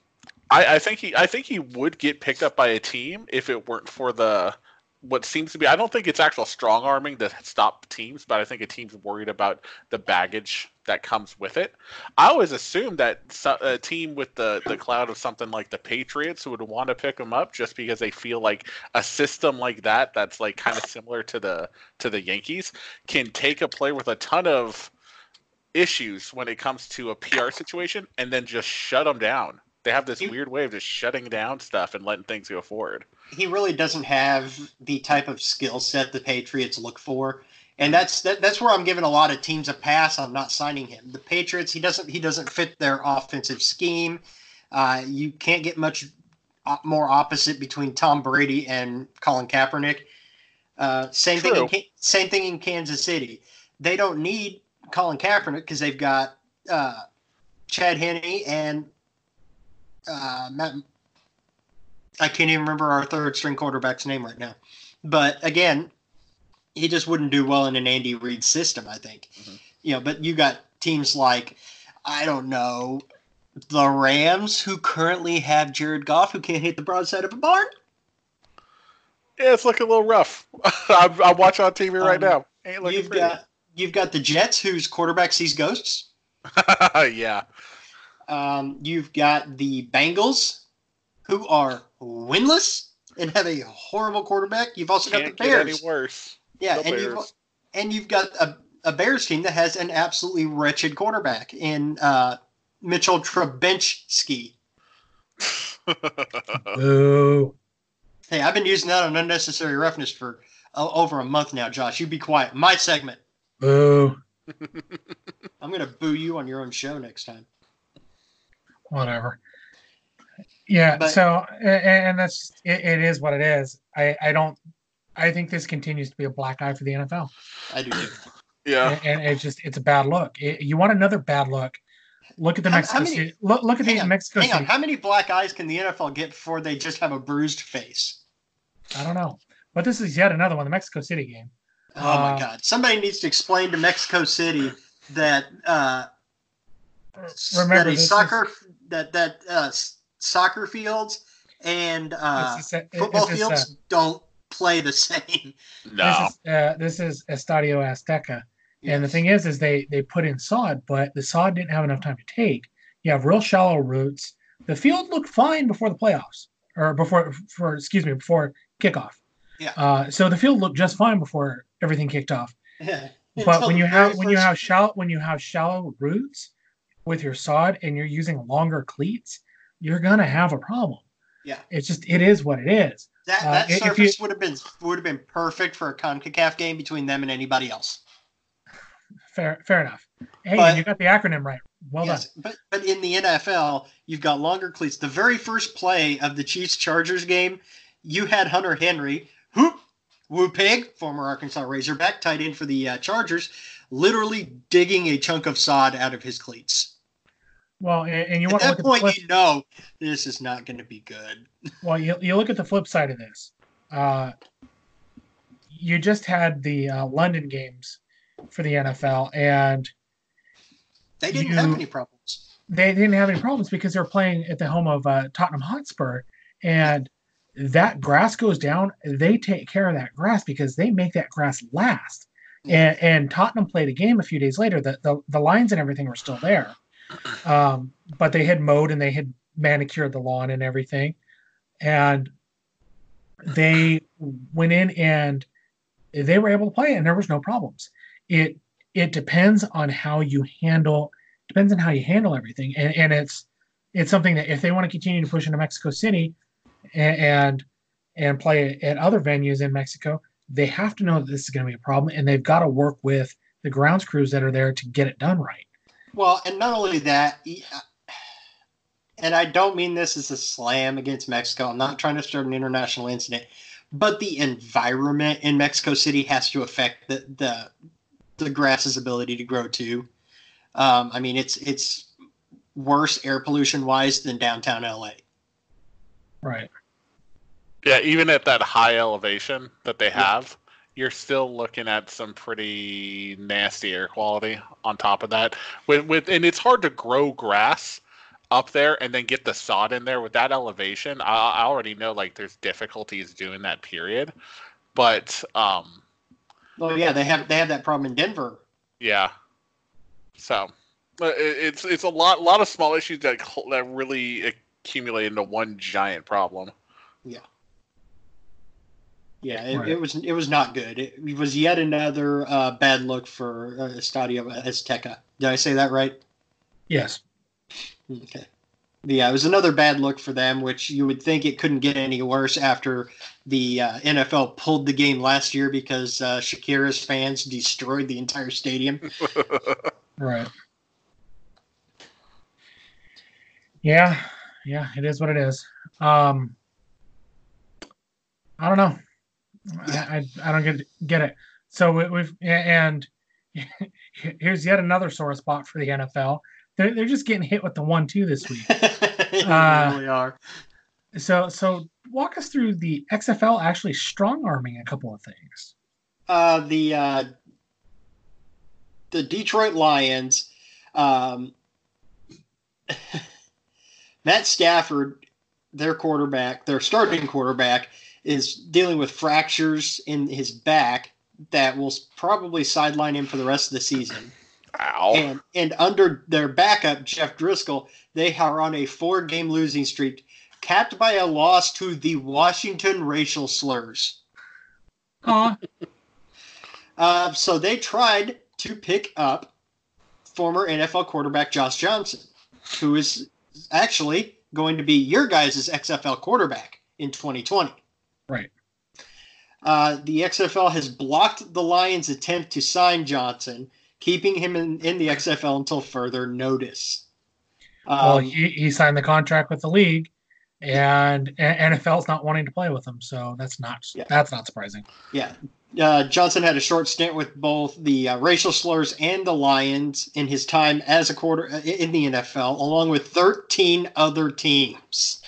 I, I think he I think he would get picked up by a team if it weren't for the what seems to be I don't think it's actual strong arming to stop teams, but I think a team's worried about the baggage that comes with it. I always assumed that a team with the the cloud of something like the Patriots would want to pick him up just because they feel like a system like that that's like kind of similar to the to the Yankees can take a player with a ton of issues when it comes to a PR situation and then just shut them down. They have this he, weird way of just shutting down stuff and letting things go forward. He really doesn't have the type of skill set the Patriots look for. And that's that, that's where I'm giving a lot of teams a pass on not signing him. The Patriots, he doesn't he doesn't fit their offensive scheme. Uh, you can't get much more opposite between Tom Brady and Colin Kaepernick. Uh, same True. thing. In, same thing in Kansas City. They don't need Colin Kaepernick because they've got uh, Chad Henne and uh, Matt, I can't even remember our third string quarterback's name right now. But again, he just wouldn't do well in an Andy Reid system, I think. Mm-hmm. You know, but you got teams like I don't know, the Rams who currently have Jared Goff who can't hit the broadside of a barn. Yeah, it's looking a little rough. I'm, I'm, watching on TV right um, now. you've pretty. got you've got the Jets whose quarterback sees ghosts. yeah. Um, you've got the Bengals, who are winless and have a horrible quarterback. You've also Can't got the Bears. Get any worse? Yeah, and Bears. you've and you've got a, a Bears team that has an absolutely wretched quarterback in uh, Mitchell Trubisky. Boo. Hey, I've been using that on unnecessary roughness for uh, over a month now, Josh. You be quiet. My segment. Boo. I'm gonna boo you on your own show next time whatever. Yeah. But, so, and that's it, it is what it is. I I don't. I think this continues to be a black eye for the NFL. I do too. Yeah. And, and it's just it's a bad look. It, you want another bad look? Look at the Mexico how many, City. Look, look at the on, Mexico hang City. On, how many black eyes can the NFL get before they just have a bruised face? I don't know. But this is yet another one, the Mexico City game. Oh uh, my God! Somebody needs to explain to Mexico City that uh, remember that a soccer is, that that uh, soccer fields and uh, football fields don't play the same. No, this is, uh, this is Estadio Azteca, yes. and the thing is, is they they put in sod, but the sod didn't have enough time to take. You have real shallow roots. The field looked fine before the playoffs, or before for excuse me before kickoff. Yeah. Uh, so the field looked just fine before everything kicked off. Yeah. but when you have when you have shallow when you have shallow roots, with your sod and you're using longer cleats, you're gonna have a problem. Yeah, it's just it is what it is. That uh, that uh, surface you, would have been would have been perfect for a Concacaf game between them and anybody else. Fair, fair enough. Hey, but, you got the acronym right. Well yes, done. But but in the NFL, you've got longer cleats. The very first play of the Chiefs Chargers game, you had Hunter Henry, whoop, Woo Pig, former Arkansas Razorback, tight end for the uh, Chargers, literally digging a chunk of sod out of his cleats. Well, and, and you at that to point, flip, you know this is not going to be good. Well, you, you look at the flip side of this. Uh, you just had the uh, London games for the NFL, and they didn't you, have any problems. They didn't have any problems because they're playing at the home of uh, Tottenham Hotspur, and that grass goes down. They take care of that grass because they make that grass last. And, and Tottenham played a game a few days later. The, the, the lines and everything were still there, um, but they had mowed and they had manicured the lawn and everything, and they went in and they were able to play and there was no problems. It it depends on how you handle depends on how you handle everything, and, and it's it's something that if they want to continue to push into Mexico City and, and and play at other venues in Mexico, they have to know that this is going to be a problem and they've got to work with the grounds crews that are there to get it done right. Well, and not only that, uh, and I don't mean this as a slam against Mexico. I'm not trying to start an international incident, but the environment in Mexico City has to affect the the, the grass's ability to grow too. Um, I mean, it's it's worse air pollution wise than downtown LA. Right. Yeah, even at that high elevation that they have, you're still looking at some pretty nasty air quality on top of that. With, with and it's hard to grow grass up there and then get the sod in there with that elevation. I, I already know like there's difficulties doing that period, but um, well, yeah, they have they have that problem in Denver. Yeah, so it, it's it's a lot lot of small issues that that really accumulate into one giant problem. Yeah. Yeah, it, right. it, was it was not good. It was yet another uh, bad look for uh, Estadio Azteca. Did I say that right? Yes. Okay. Yeah, it was another bad look for them, which you would think it couldn't get any worse after the uh, NFL pulled the game last year because uh, Shakira's fans destroyed the entire stadium. right. Yeah, yeah, it is what it is. Um, I don't know. I, I, I don't get get it. So we, have and here's yet another sore spot for the NFL. They're they're just getting hit with the one two this week. they uh, really are. So so walk us through the XFL actually strong arming a couple of things. Uh, the uh, the Detroit Lions. Um, Matt Stafford, their quarterback, their starting quarterback, is dealing with fractures in his back that will probably sideline him for the rest of the season. Ow. And, and under their backup, Jeff Driskel, they are on a four game losing streak, capped by a loss to the Washington racial slurs. Huh. uh, so they tried to pick up former NFL quarterback Josh Johnson, who is actually going to be your guys' XFL quarterback in 2020. Right. Uh, the XFL has blocked the Lions' attempt to sign Johnson, keeping him in, in the XFL until further notice. Um, well, he, he signed the contract with the league, and NFL's not wanting to play with him, so that's not yeah. that's not surprising. Yeah, uh, Johnson had a short stint with both the uh, racial slurs and the Lions in his time as a quarter uh, in the NFL, along with 13 other teams.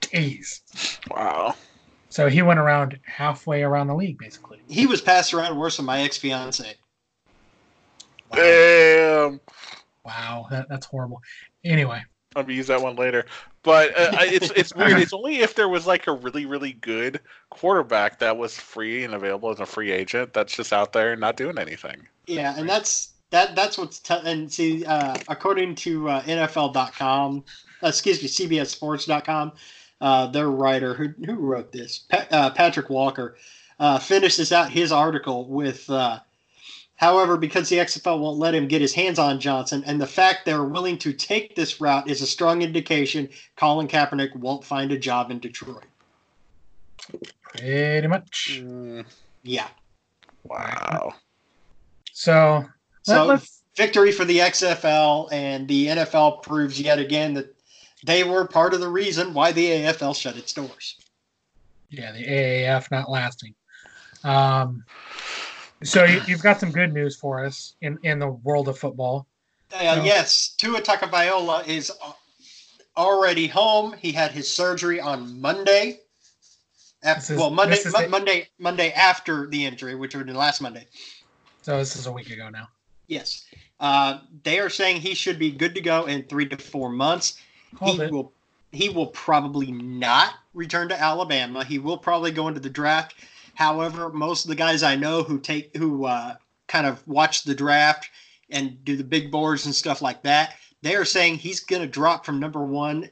Jeez. Wow. So he went around halfway around the league, basically. He was passed around worse than my ex fiance. Wow. Damn. Wow, that, that's horrible. Anyway, I'm gonna use that one later. But uh, it's it's weird. It's only if there was like a really really good quarterback that was free and available as a free agent that's just out there not doing anything. Yeah, and that's that that's what's t- and see uh, according to uh, NFL.com, uh, excuse me, CBSSports.com, uh, their writer who who wrote this, pa- uh, Patrik Walker, uh, finishes out his article with. Uh, However, because the XFL won't let him get his hands on Johnson, and the fact they're willing to take this route is a strong indication Colin Kaepernick won't find a job in Detroit. Pretty much. Mm, yeah. Wow. So, so victory for the XFL, and the NFL proves yet again that they were part of the reason why the AFL shut its doors. Yeah, the AAF not lasting. Um, so you, have got some good news for us in, in the world of football. Uh, so. Yes, Tua Tagovailoa is already home. He had his surgery on Monday. After, is, well, Monday, Monday, Monday after the injury, which would have been last Monday. So this is a week ago now. Yes, uh, they are saying he should be good to go in three to four months. He it. will. He will probably not return to Alabama. He will probably go into the draft However, most of the guys I know who take who uh, kind of watch the draft and do the big boards and stuff like that, they are saying he's going to drop from number one,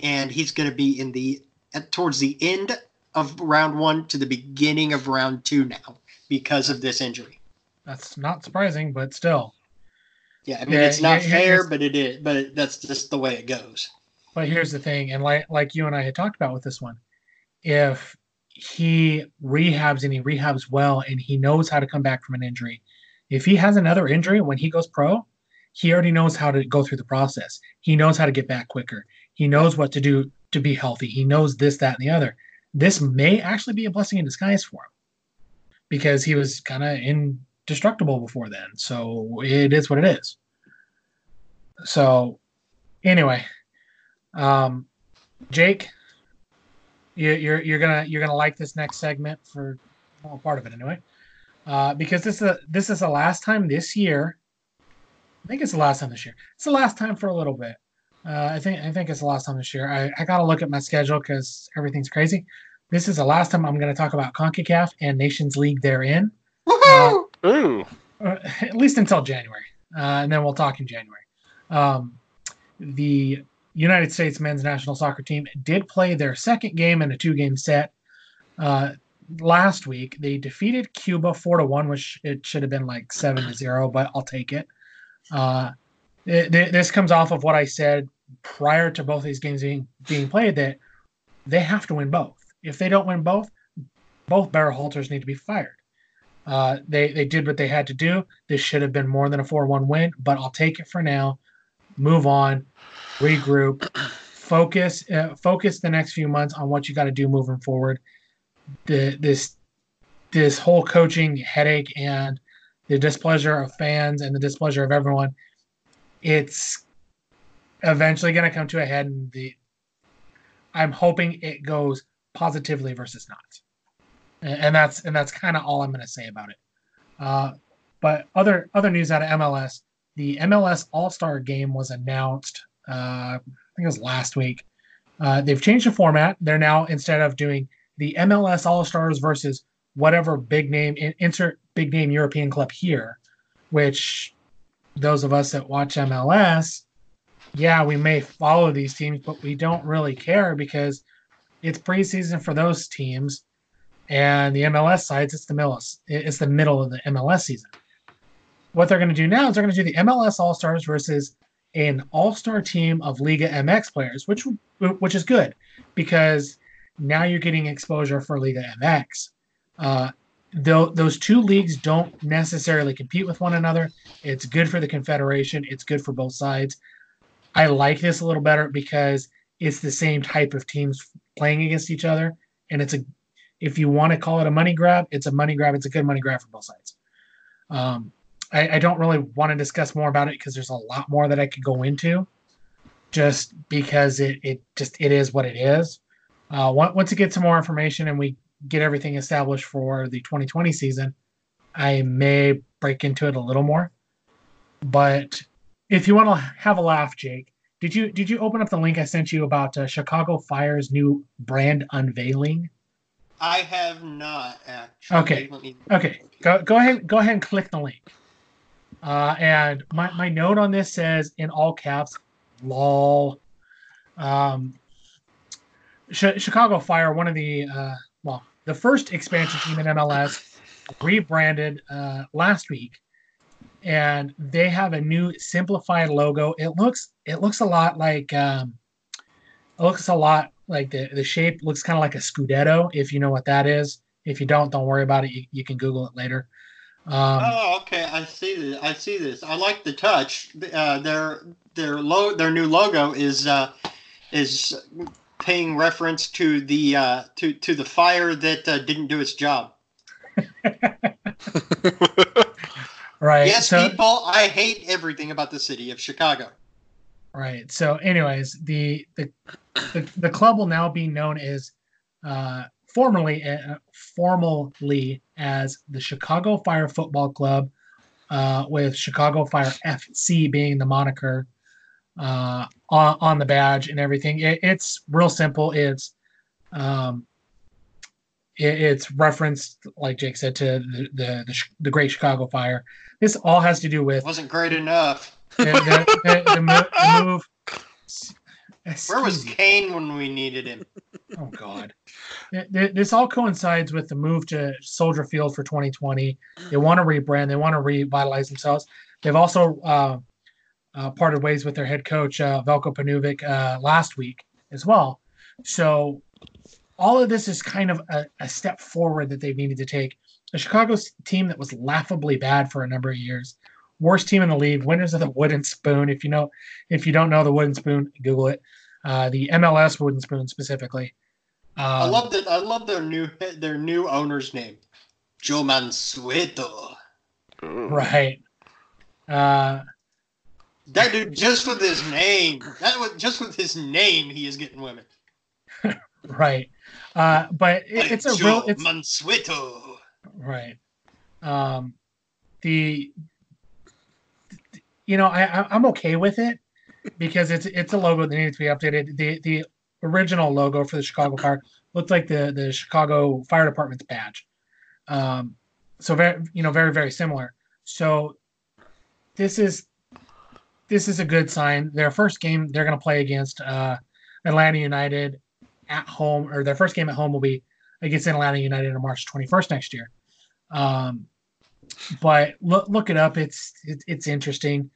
and he's going to be in the at, towards the end of round one to the beginning of round two now because of this injury. That's not surprising, but still. Yeah, I mean yeah, it's not fair, but it is. But that's just the way it goes. But here's the thing, and like like you and I had talked about with this one, if he rehabs and he rehabs well and he knows how to come back from an injury. If he has another injury when he goes pro, he already knows how to go through the process. He knows how to get back quicker. He knows what to do to be healthy. He knows this, that, and the other. This may actually be a blessing in disguise for him because he was kind of indestructible before then. So it is what it is. So anyway, um, Jake, you, you're you're gonna you're gonna like this next segment for well, part of it anyway. uh, because this is a, this is the last time this year. I think it's the last time this year. It's the last time for a little bit. Uh, I think I think it's the last time this year. I, I got to look at my schedule because everything's crazy. This is the last time I'm going to talk about Concacaf and Nations League therein. Woohoo! Ooh. uh, at least until January, uh, and then we'll talk in January. Um, the United States men's national soccer team did play their second game in a two-game set uh, last week. They defeated Cuba four to one, which it should have been like seven to zero, but I'll take it. Uh, it- th- this comes off of what I said prior to both these games being being played that they have to win both. If they don't win both, both Berhalters need to be fired. Uh, they they did what they had to do. This should have been more than a four one win, but I'll take it for now. Move on, regroup, focus uh, focus the next few months on what you got to do moving forward. The this this whole coaching headache and the displeasure of fans and the displeasure of everyone, it's eventually going to come to a head. And the I'm hoping it goes positively versus not and that's and that's kind of all I'm going to say about it. Uh, but other other news out of MLS, the MLS All Star Game was announced. Uh, I think it was last week. Uh, they've changed the format. They're now instead of doing the MLS All Stars versus whatever big name insert big name European club here, which those of us that watch MLS, yeah, we may follow these teams, but we don't really care because it's preseason for those teams and the MLS sides, it's the middle. It's the middle of the MLS season. What they're going to do now is they're going to do the MLS All Stars versus an All Star team of Liga MX players, which which is good because now you're getting exposure for Liga MX. Uh, though those two leagues don't necessarily compete with one another, it's good for the confederation. It's good for both sides. I like this a little better because it's the same type of teams playing against each other, and it's a if you want to call it a money grab, it's a money grab. It's a good money grab for both sides. Um, I, I, don't really want to discuss more about it because there's a lot more that I could go into, just because it it just it is what it is. Uh, once it gets some more information and we get everything established for the 2020 season, I may break into it a little more. But if you want to have a laugh, Jake, did you did you open up the link I sent you about uh, Chicago Fire's new brand unveiling? I have not actually. Okay. Me- Okay, go go ahead go ahead and click the link. Uh, and my, my note on this says in all caps, lol. Um, Ch- Chicago Fire, one of the uh, well, the first expansion team in MLS, rebranded uh, last week, and they have a new simplified logo. It looks it looks a lot like um, it looks a lot like the the shape looks kind of like a Scudetto. If you know what that is, if you don't, don't worry about it. You, you can Google it later. Um, oh, okay. I see this. I see this. I like the touch. Uh, their their lo- their new logo is uh, is paying reference to the uh, to to the fire that uh, didn't do its job. right. yes, so, people. I hate everything about the city of Chicago. Right. So, anyways, the the the, the club will now be known as uh, formerly uh, formally as the Chicago Fire Football Club, uh, with Chicago Fire FC being the moniker uh, on, on the badge and everything. It, it's real simple. It's um, it, it's referenced, like Jake said, to the, the the the Great Chicago Fire. This all has to do with Wasn't great enough. The, the, the, the, mo- the move. Where was Kane when we needed him? Oh God, Th- th- this all coincides with the move to Soldier Field for 2020. They want to rebrand. They want to revitalize themselves. They've also uh, uh, parted ways with their head coach uh, Veljko Paunovic uh, last week as well. So all of this is kind of a, a step forward that they've needed to take. A Chicago team that was laughably bad for a number of years, worst team in the league, winners of the Wooden Spoon. If you know, if you don't know the Wooden Spoon, Google it. Uh, the MLS Wooden Spoon specifically. Um, I love that. I love their new their new owner's name, Joe Mansueto. Right. Uh, That dude, just with his name, that just with his name, he is getting women. right. Uh, but it, it's a Joe real. It's Mansueto. right. Um, the you know I I'm okay with it because it's it's a logo that needs to be updated. The the original logo for the Chicago Fire looked like the the Chicago Fire Department's badge. Um, so very you know very very similar. So this is this is a good sign. Their first game they're going to play against uh, Atlanta United at home, or their first game at home will be against Atlanta United on March 21st next year. Um, but look look it up. It's it's, it's interesting.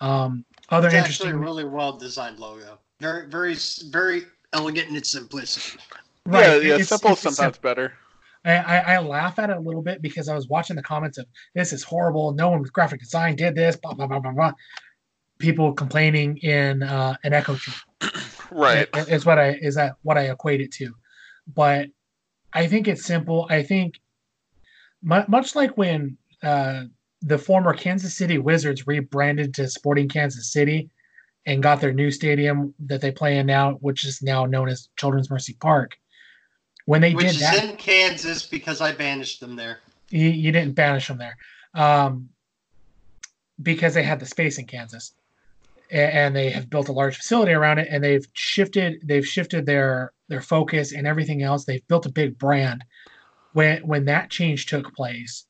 Um, other It's actually interesting, a really well designed logo. Very, very, very elegant in its simplicity. right? yeah, yeah. it's- simple it's a sometimes better. I, I, I laugh at it a little bit because I was watching the comments of this is horrible. No one with graphic design did this. Blah blah blah blah blah. People complaining in uh, an echo chamber Right. i- is what I is that what I equate it to. But I think it's simple. I think much like when uh, the former Kansas City Wizards rebranded to Sporting Kansas City and got their new stadium that they play in now, which is now known as Children's Mercy Park. When they Which did is that, in Kansas because I banished them there. you, you didn't banish them there um, because they had the space in Kansas A- and they have built a large facility around it and they've shifted they've shifted their their focus and everything else they've built a big brand when when that change took place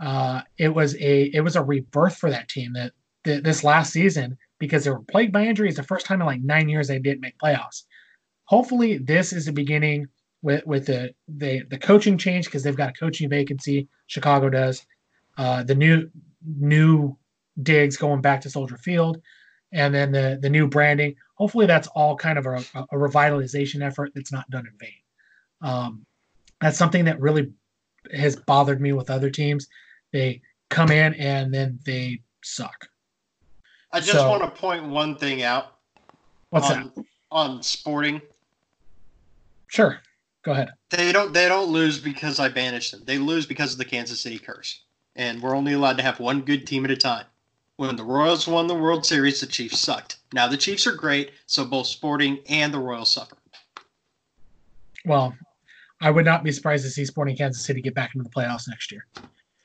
uh, it was a it was a rebirth for that team that, that this last season because they were plagued by injuries the first time in like nine years they didn't make playoffs hopefully this is the beginning with with the the, the coaching change because they've got a coaching vacancy. Chicago does. Uh, the new new digs going back to Soldier Field, and then the the new branding. Hopefully, that's all kind of a, a revitalization effort that's not done in vain. Um, that's something that really has bothered me with other teams. They come in and then they suck. I just So- want to point one thing out What's that? on, on Sporting. Sure, go ahead. They don't they don't lose because I banished them. They lose because of the Kansas City curse. And we're only allowed to have one good team at a time. When the Royals won the World Series, the Chiefs sucked. Now the Chiefs are great, so both Sporting and the Royals suffer. Well, I would not be surprised to see Sporting Kansas City get back into the playoffs next year.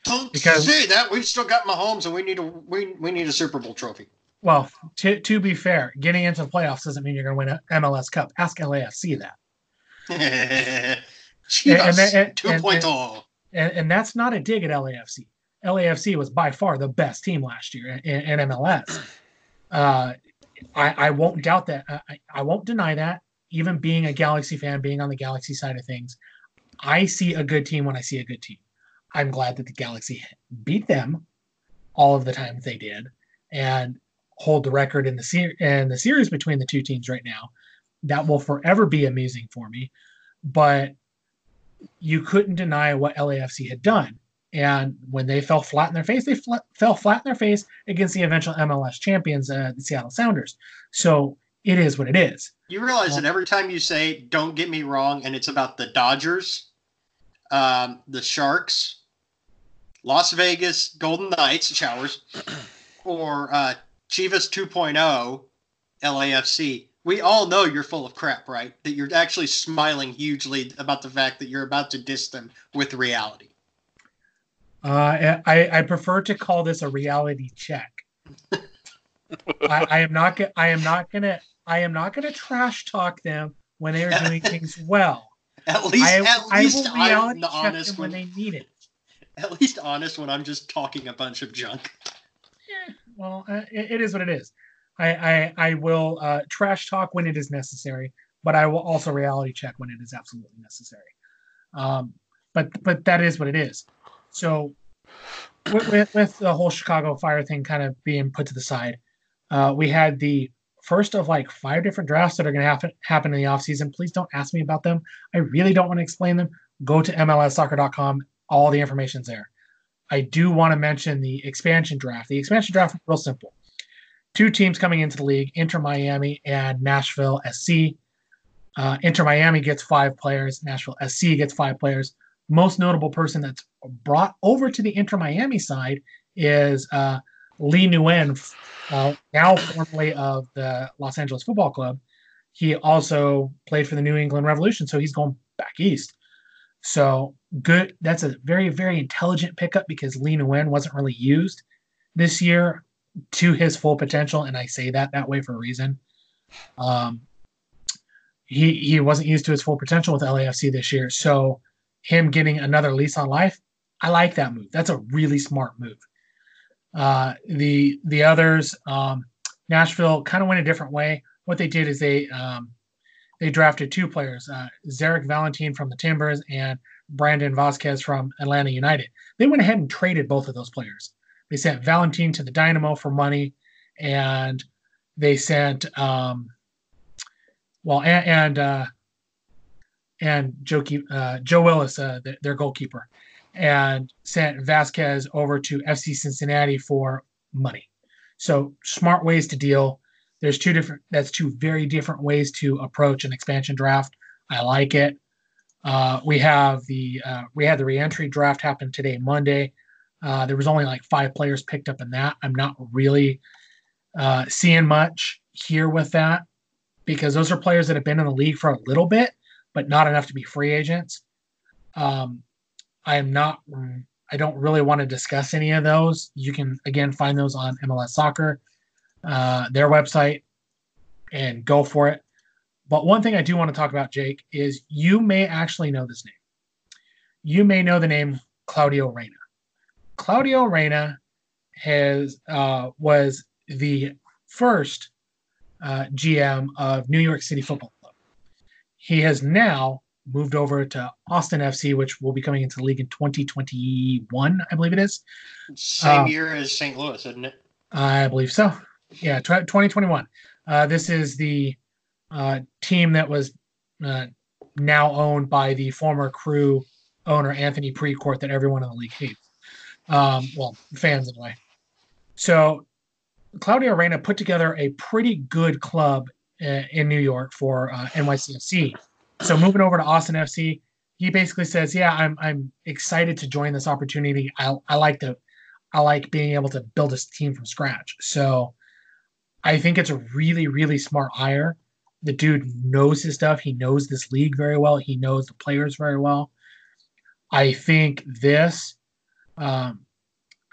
Don't Because- say that. We've still got Mahomes, and we need a we, we need a Super Bowl trophy. Well, to to be fair, getting into the playoffs doesn't mean you're going to win an MLS Cup. Ask LAFC that, Chivas and- and- 2.0. and, and that's not a dig at LAFC. LAFC was by far the best team last year in, in MLS. Uh, I, I won't doubt that. I, I won't deny that. Even being a Galaxy fan, being on the Galaxy side of things, I see a good team when I see a good team. I'm glad that the Galaxy beat them all of the times they did, and hold the record in the ser- in the series between the two teams right now. That will forever be amusing for me. But you couldn't deny what LAFC had done. And when they fell flat in their face, they fl- fell flat in their face against the eventual MLS champions, uh, the Seattle Sounders. So it is what it is. You realize that every time you say "Don't get me wrong," and it's about the Dodgers, um, the Sharks, Las Vegas Golden Knights, Showers, or uh, Chivas 2.0, LAFC. We all know you're full of crap, right? That you're actually smiling hugely about the fact that you're about to diss them with reality. Uh, I, I prefer to call this a reality check. I, I am not. I am not gonna. I am not gonna trash talk them when they are doing things well. At least, I, at I least I'm reality the check honest them when when, they need it. at least honest when I'm just talking a bunch of junk. Eh, well, uh, it, it is what it is. I I, I will uh, trash talk when it is necessary, but I will also reality check when it is absolutely necessary. Um, but but that is what it is. So with, with, with the whole Chicago Fire thing kind of being put to the side, uh, we had the first of like five different drafts that are going to happen happen in the offseason. Please don't ask me about them. I really don't want to explain them. Go to MLSsoccer.com. All the information's there. I do want to mention the expansion draft. The expansion draft is real simple. Two teams coming into the league, Inter Miami and Nashville SC. Uh, Inter Miami gets five players, Nashville SC gets five players. Most notable person that's brought over to the Inter Miami side is uh, Lee Nguyen, uh, now formerly of the Los Angeles Football Club. He also played for the New England Revolution, so he's going back east. So good. That's a very, very intelligent pickup because Lee Nguyen wasn't really used this year to his full potential, and I say that that way for a reason. Um, he he wasn't used to his full potential with LAFC this year, so him getting another lease on life, I like that move. That's a really smart move. Uh, the the others, um, Nashville kind of went a different way. What they did is they um, they drafted two players, uh, Zarek Valentine from the Timbers and Brandon Vasquez from Atlanta United. They went ahead and traded both of those players. They sent Valentine to the Dynamo for money, and they sent um, well and and, uh, and Joe uh, Joe Willis, uh, their goalkeeper, and sent Vasquez over to FC Cincinnati for money. So smart ways to deal. There's two different. That's two very different ways to approach an expansion draft. I like it. Uh, we have the uh, we had the reentry draft happen today, Monday. Uh, there was only like five players picked up in that. I'm not really uh, seeing much here with that because those are players that have been in the league for a little bit, but not enough to be free agents. Um, I am not. I don't really want to discuss any of those. You can again find those on MLS Soccer, uh, their website, and go for it. But one thing I do want to talk about, Jake, is you may actually know this name. You may know the name Claudio Reyna. Claudio Reyna has uh, was the first uh, GM of New York City Football Club. He has now moved over to Austin FC, which will be coming into the league in 2021, I believe it is. Same uh, year as St. Louis, isn't it? I believe so. Yeah, 2021. Uh, this is the uh, team that was uh, now owned by the former crew owner, Anthony Precourt, that everyone in the league hates. Um, well, fans anyway. So Claudio Reyna put together a pretty good club uh, in New York for uh, NYCFC. So moving over to Austin FC, he basically says, "Yeah, I'm I'm excited to join this opportunity. I I like to I like being able to build a team from scratch." So I think it's a really really smart hire. The dude knows his stuff. He knows this league very well. He knows the players very well. I think this um,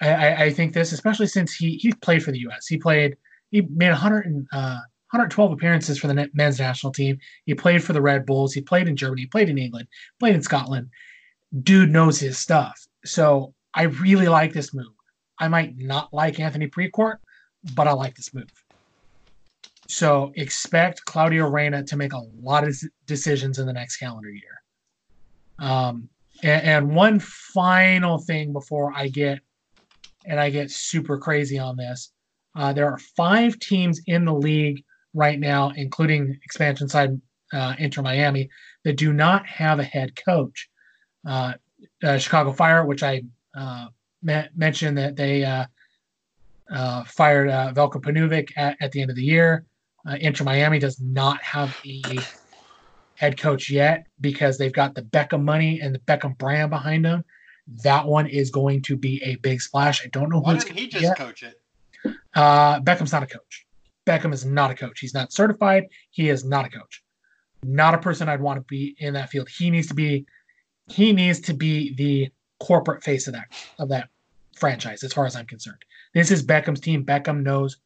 I, I, think this, especially since he he played for the U.S. He played. He made 100 and, uh, 112 appearances for the men's national team. He played for the Red Bulls. He played in Germany. He played in England. Played in Scotland. Dude knows his stuff. So I really like this move. I might not like Anthony Precourt, but I like this move. So expect Claudio Reyna to make a lot of decisions in the next calendar year. Um, and, and one final thing before I get and I get super crazy on this. Uh, there are five teams in the league right now, including expansion side uh, Inter Miami, that do not have a head coach. Uh, uh Chicago Fire, which I uh, mentioned that they uh, fired Veljko Paunovic at, at, the end of the year. Inter Miami does not have a head coach yet because they've got the Beckham money and the Beckham brand behind them that one is going to be a big splash. I don't know why didn't he just yet. coach it? Uh, Beckham's not a coach. Beckham is not a coach. He's not certified. He is not a coach. Not a person I'd want to be in that field. He needs to be. He needs to be the corporate face of that of that franchise, as far as I'm concerned. This is Beckham's team. Beckham knows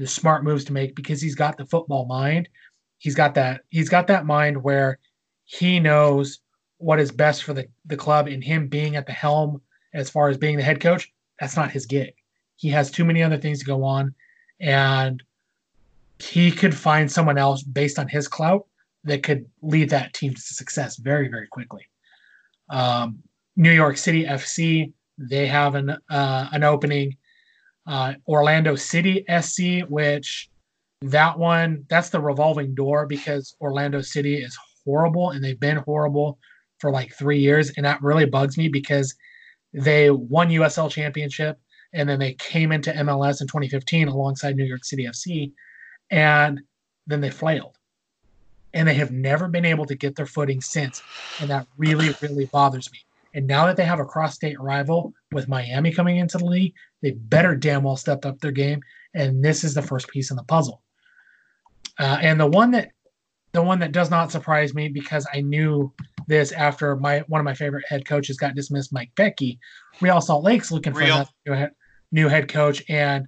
the smart moves to make because he's got the football mind. He's got that. He's got that mind where he knows what is best for the, the club and him being at the helm as far as being the head coach, that's not his gig. He has too many other things to go on. And he could find someone else based on his clout that could lead that team to success very, very quickly. Um, New York City FC, they have an uh, an opening. Uh, Orlando City SC, which that one that's the revolving door because Orlando City is horrible and they've been horrible for like three years, and that really bugs me because they won USL championship and then they came into MLS in 2015 alongside New York City FC, and then they flailed. And they have never been able to get their footing since. And that really, really bothers me. And now that they have a cross state rival with Miami coming into the league, they better damn well step up their game. And this is the first piece in the puzzle. Uh, and the one that the one that does not surprise me because I knew this after my one of my favorite head coaches got dismissed, Mike Petke. Real Salt Lake's looking for a new head coach, and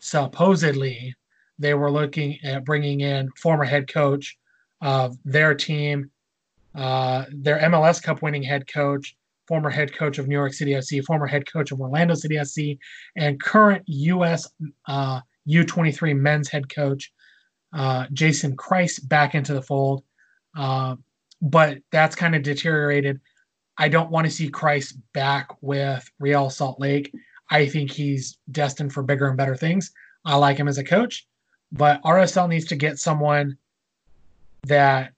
supposedly they were looking at bringing in former head coach of their team, uh, their MLS Cup winning head coach, former head coach of New York City FC, former head coach of Orlando City FC, and current U.S. Uh, U23 men's head coach uh, Jason Kreis back into the fold. Uh, but that's kind of deteriorated. I don't want to see Kreis back with Real Salt Lake. I think he's destined for bigger and better things. I like him as a coach, but RSL needs to get someone that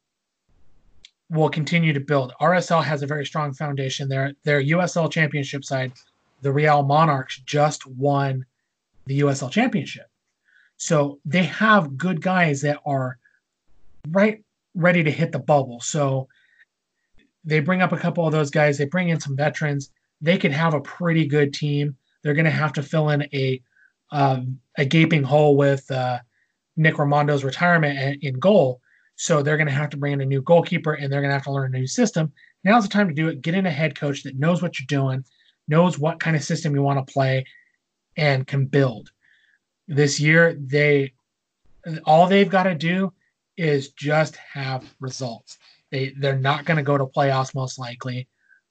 will continue to build. RSL has a very strong foundation there. Their USL championship side, the Real Monarchs, just won the USL championship. So they have good guys that are right ready to hit the bubble. So they bring up a couple of those guys. They bring in some veterans. They could have a pretty good team. They're going to have to fill in a um, a gaping hole with uh, Nick Rimando's retirement in goal. So they're going to have to bring in a new goalkeeper, and they're going to have to learn a new system. Now's the time to do it. Get in a head coach that knows what you're doing, knows what kind of system you want to play, and can build. This year, they all they've got to do is just have results. They they're not going to go to playoffs most likely.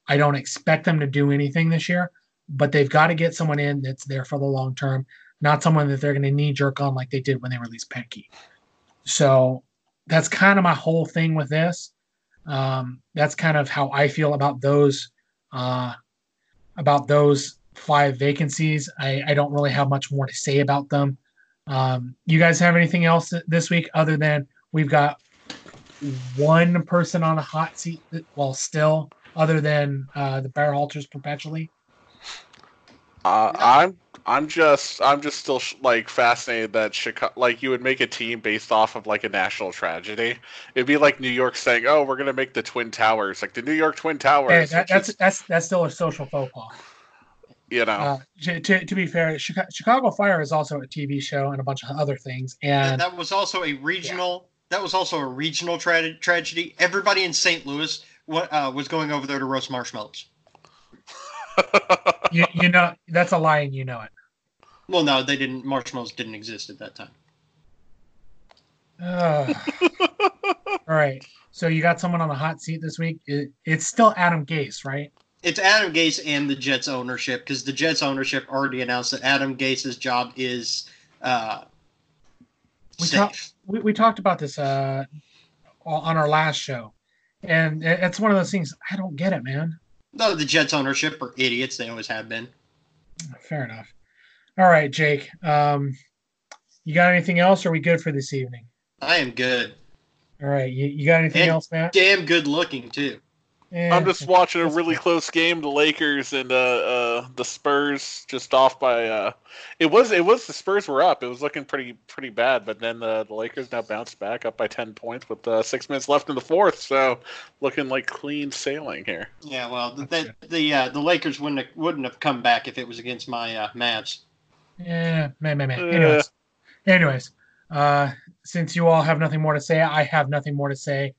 I don't expect them to do anything this year, but they've got to get someone in that's there for the long term, not someone that they're going to knee jerk on like they did when they released Petke. So that's kind of my whole thing with this. Um, that's kind of how I feel about those uh, about those five vacancies. I, I don't really have much more to say about them. Um, you guys have anything else this week other than we've got one person on a hot seat? Well, still, other than uh, the Berhalters perpetually. Uh, I'm I'm just I'm just still sh- like fascinated that Chicago like you would make a team based off of like a national tragedy. It'd be like New York saying, "Oh, we're gonna make the Twin Towers," like the New York Twin Towers. Hey, that, that's is, that's that's still a social faux pas. you know. Uh, to, to, to be fair, Chicago, Chicago Fire is also a TV show and a bunch of other things. And And that was also a regional. That was also a regional tra- tragedy. Everybody in St. Louis wa- uh, was going over there to roast marshmallows. You, you know that's a lie, and you know it. Well, no, they didn't. Marshmallows didn't exist at that time. Ugh. All right. So you got someone on the hot seat this week. It, it's still Adam Gase, right? It's Adam Gase and the Jets ownership because the Jets ownership already announced that Adam Gase's job is uh, We safe. talked. We, we talked about this uh, on our last show, and it's one of those things. I don't get it, man. No, the Jets ownership are idiots. They always have been. Fair enough. All right, Jake. Um, you got anything else? Or are we good for this evening? I am good. All right. You, you got anything And- else, Matt? Damn good looking too. Eh, I'm just watching a really close game. The Lakers and uh, uh, the Spurs just off by. Uh, it was it was the Spurs were up. It was looking pretty pretty bad, but then the, the Lakers now bounced back up by ten points with uh, six minutes left in the fourth. So looking like clean sailing here. Yeah, well, the the the, uh, the Lakers wouldn't have, wouldn't have come back if it was against my uh, Mavs. Yeah, man, man, man. Uh. Anyways, anyways, uh, since you all have nothing more to say, I have nothing more to say.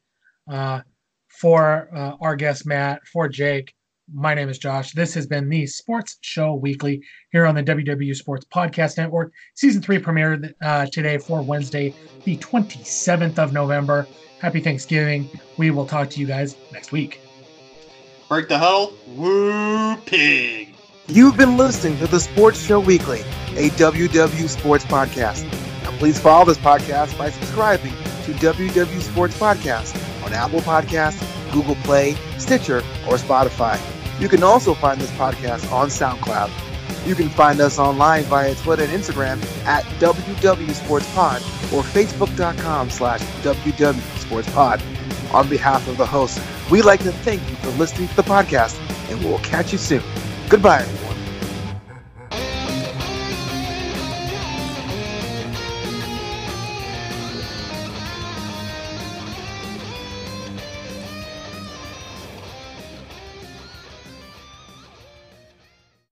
For uh, our guest Matt, for Jake, my name is Josh. This has been the Sports Show Weekly here on the WW Sports Podcast Network. Season three premiered uh, today for Wednesday, the 27th of November. Happy Thanksgiving. We will talk to you guys next week. Break the huddle. Woo pig. You've been listening to the Sports Show Weekly, a WW Sports podcast. Now, please follow this podcast by subscribing to WW Sports Podcast on Apple Podcasts, Google Play, Stitcher, or Spotify. You can also find this podcast on SoundCloud. You can find us online via Twitter and Instagram at WW Sports Pod or Facebook.com slash WW Sports Pod. On behalf of the host, we'd like to thank you for listening to the podcast, and we'll catch you soon. Goodbye.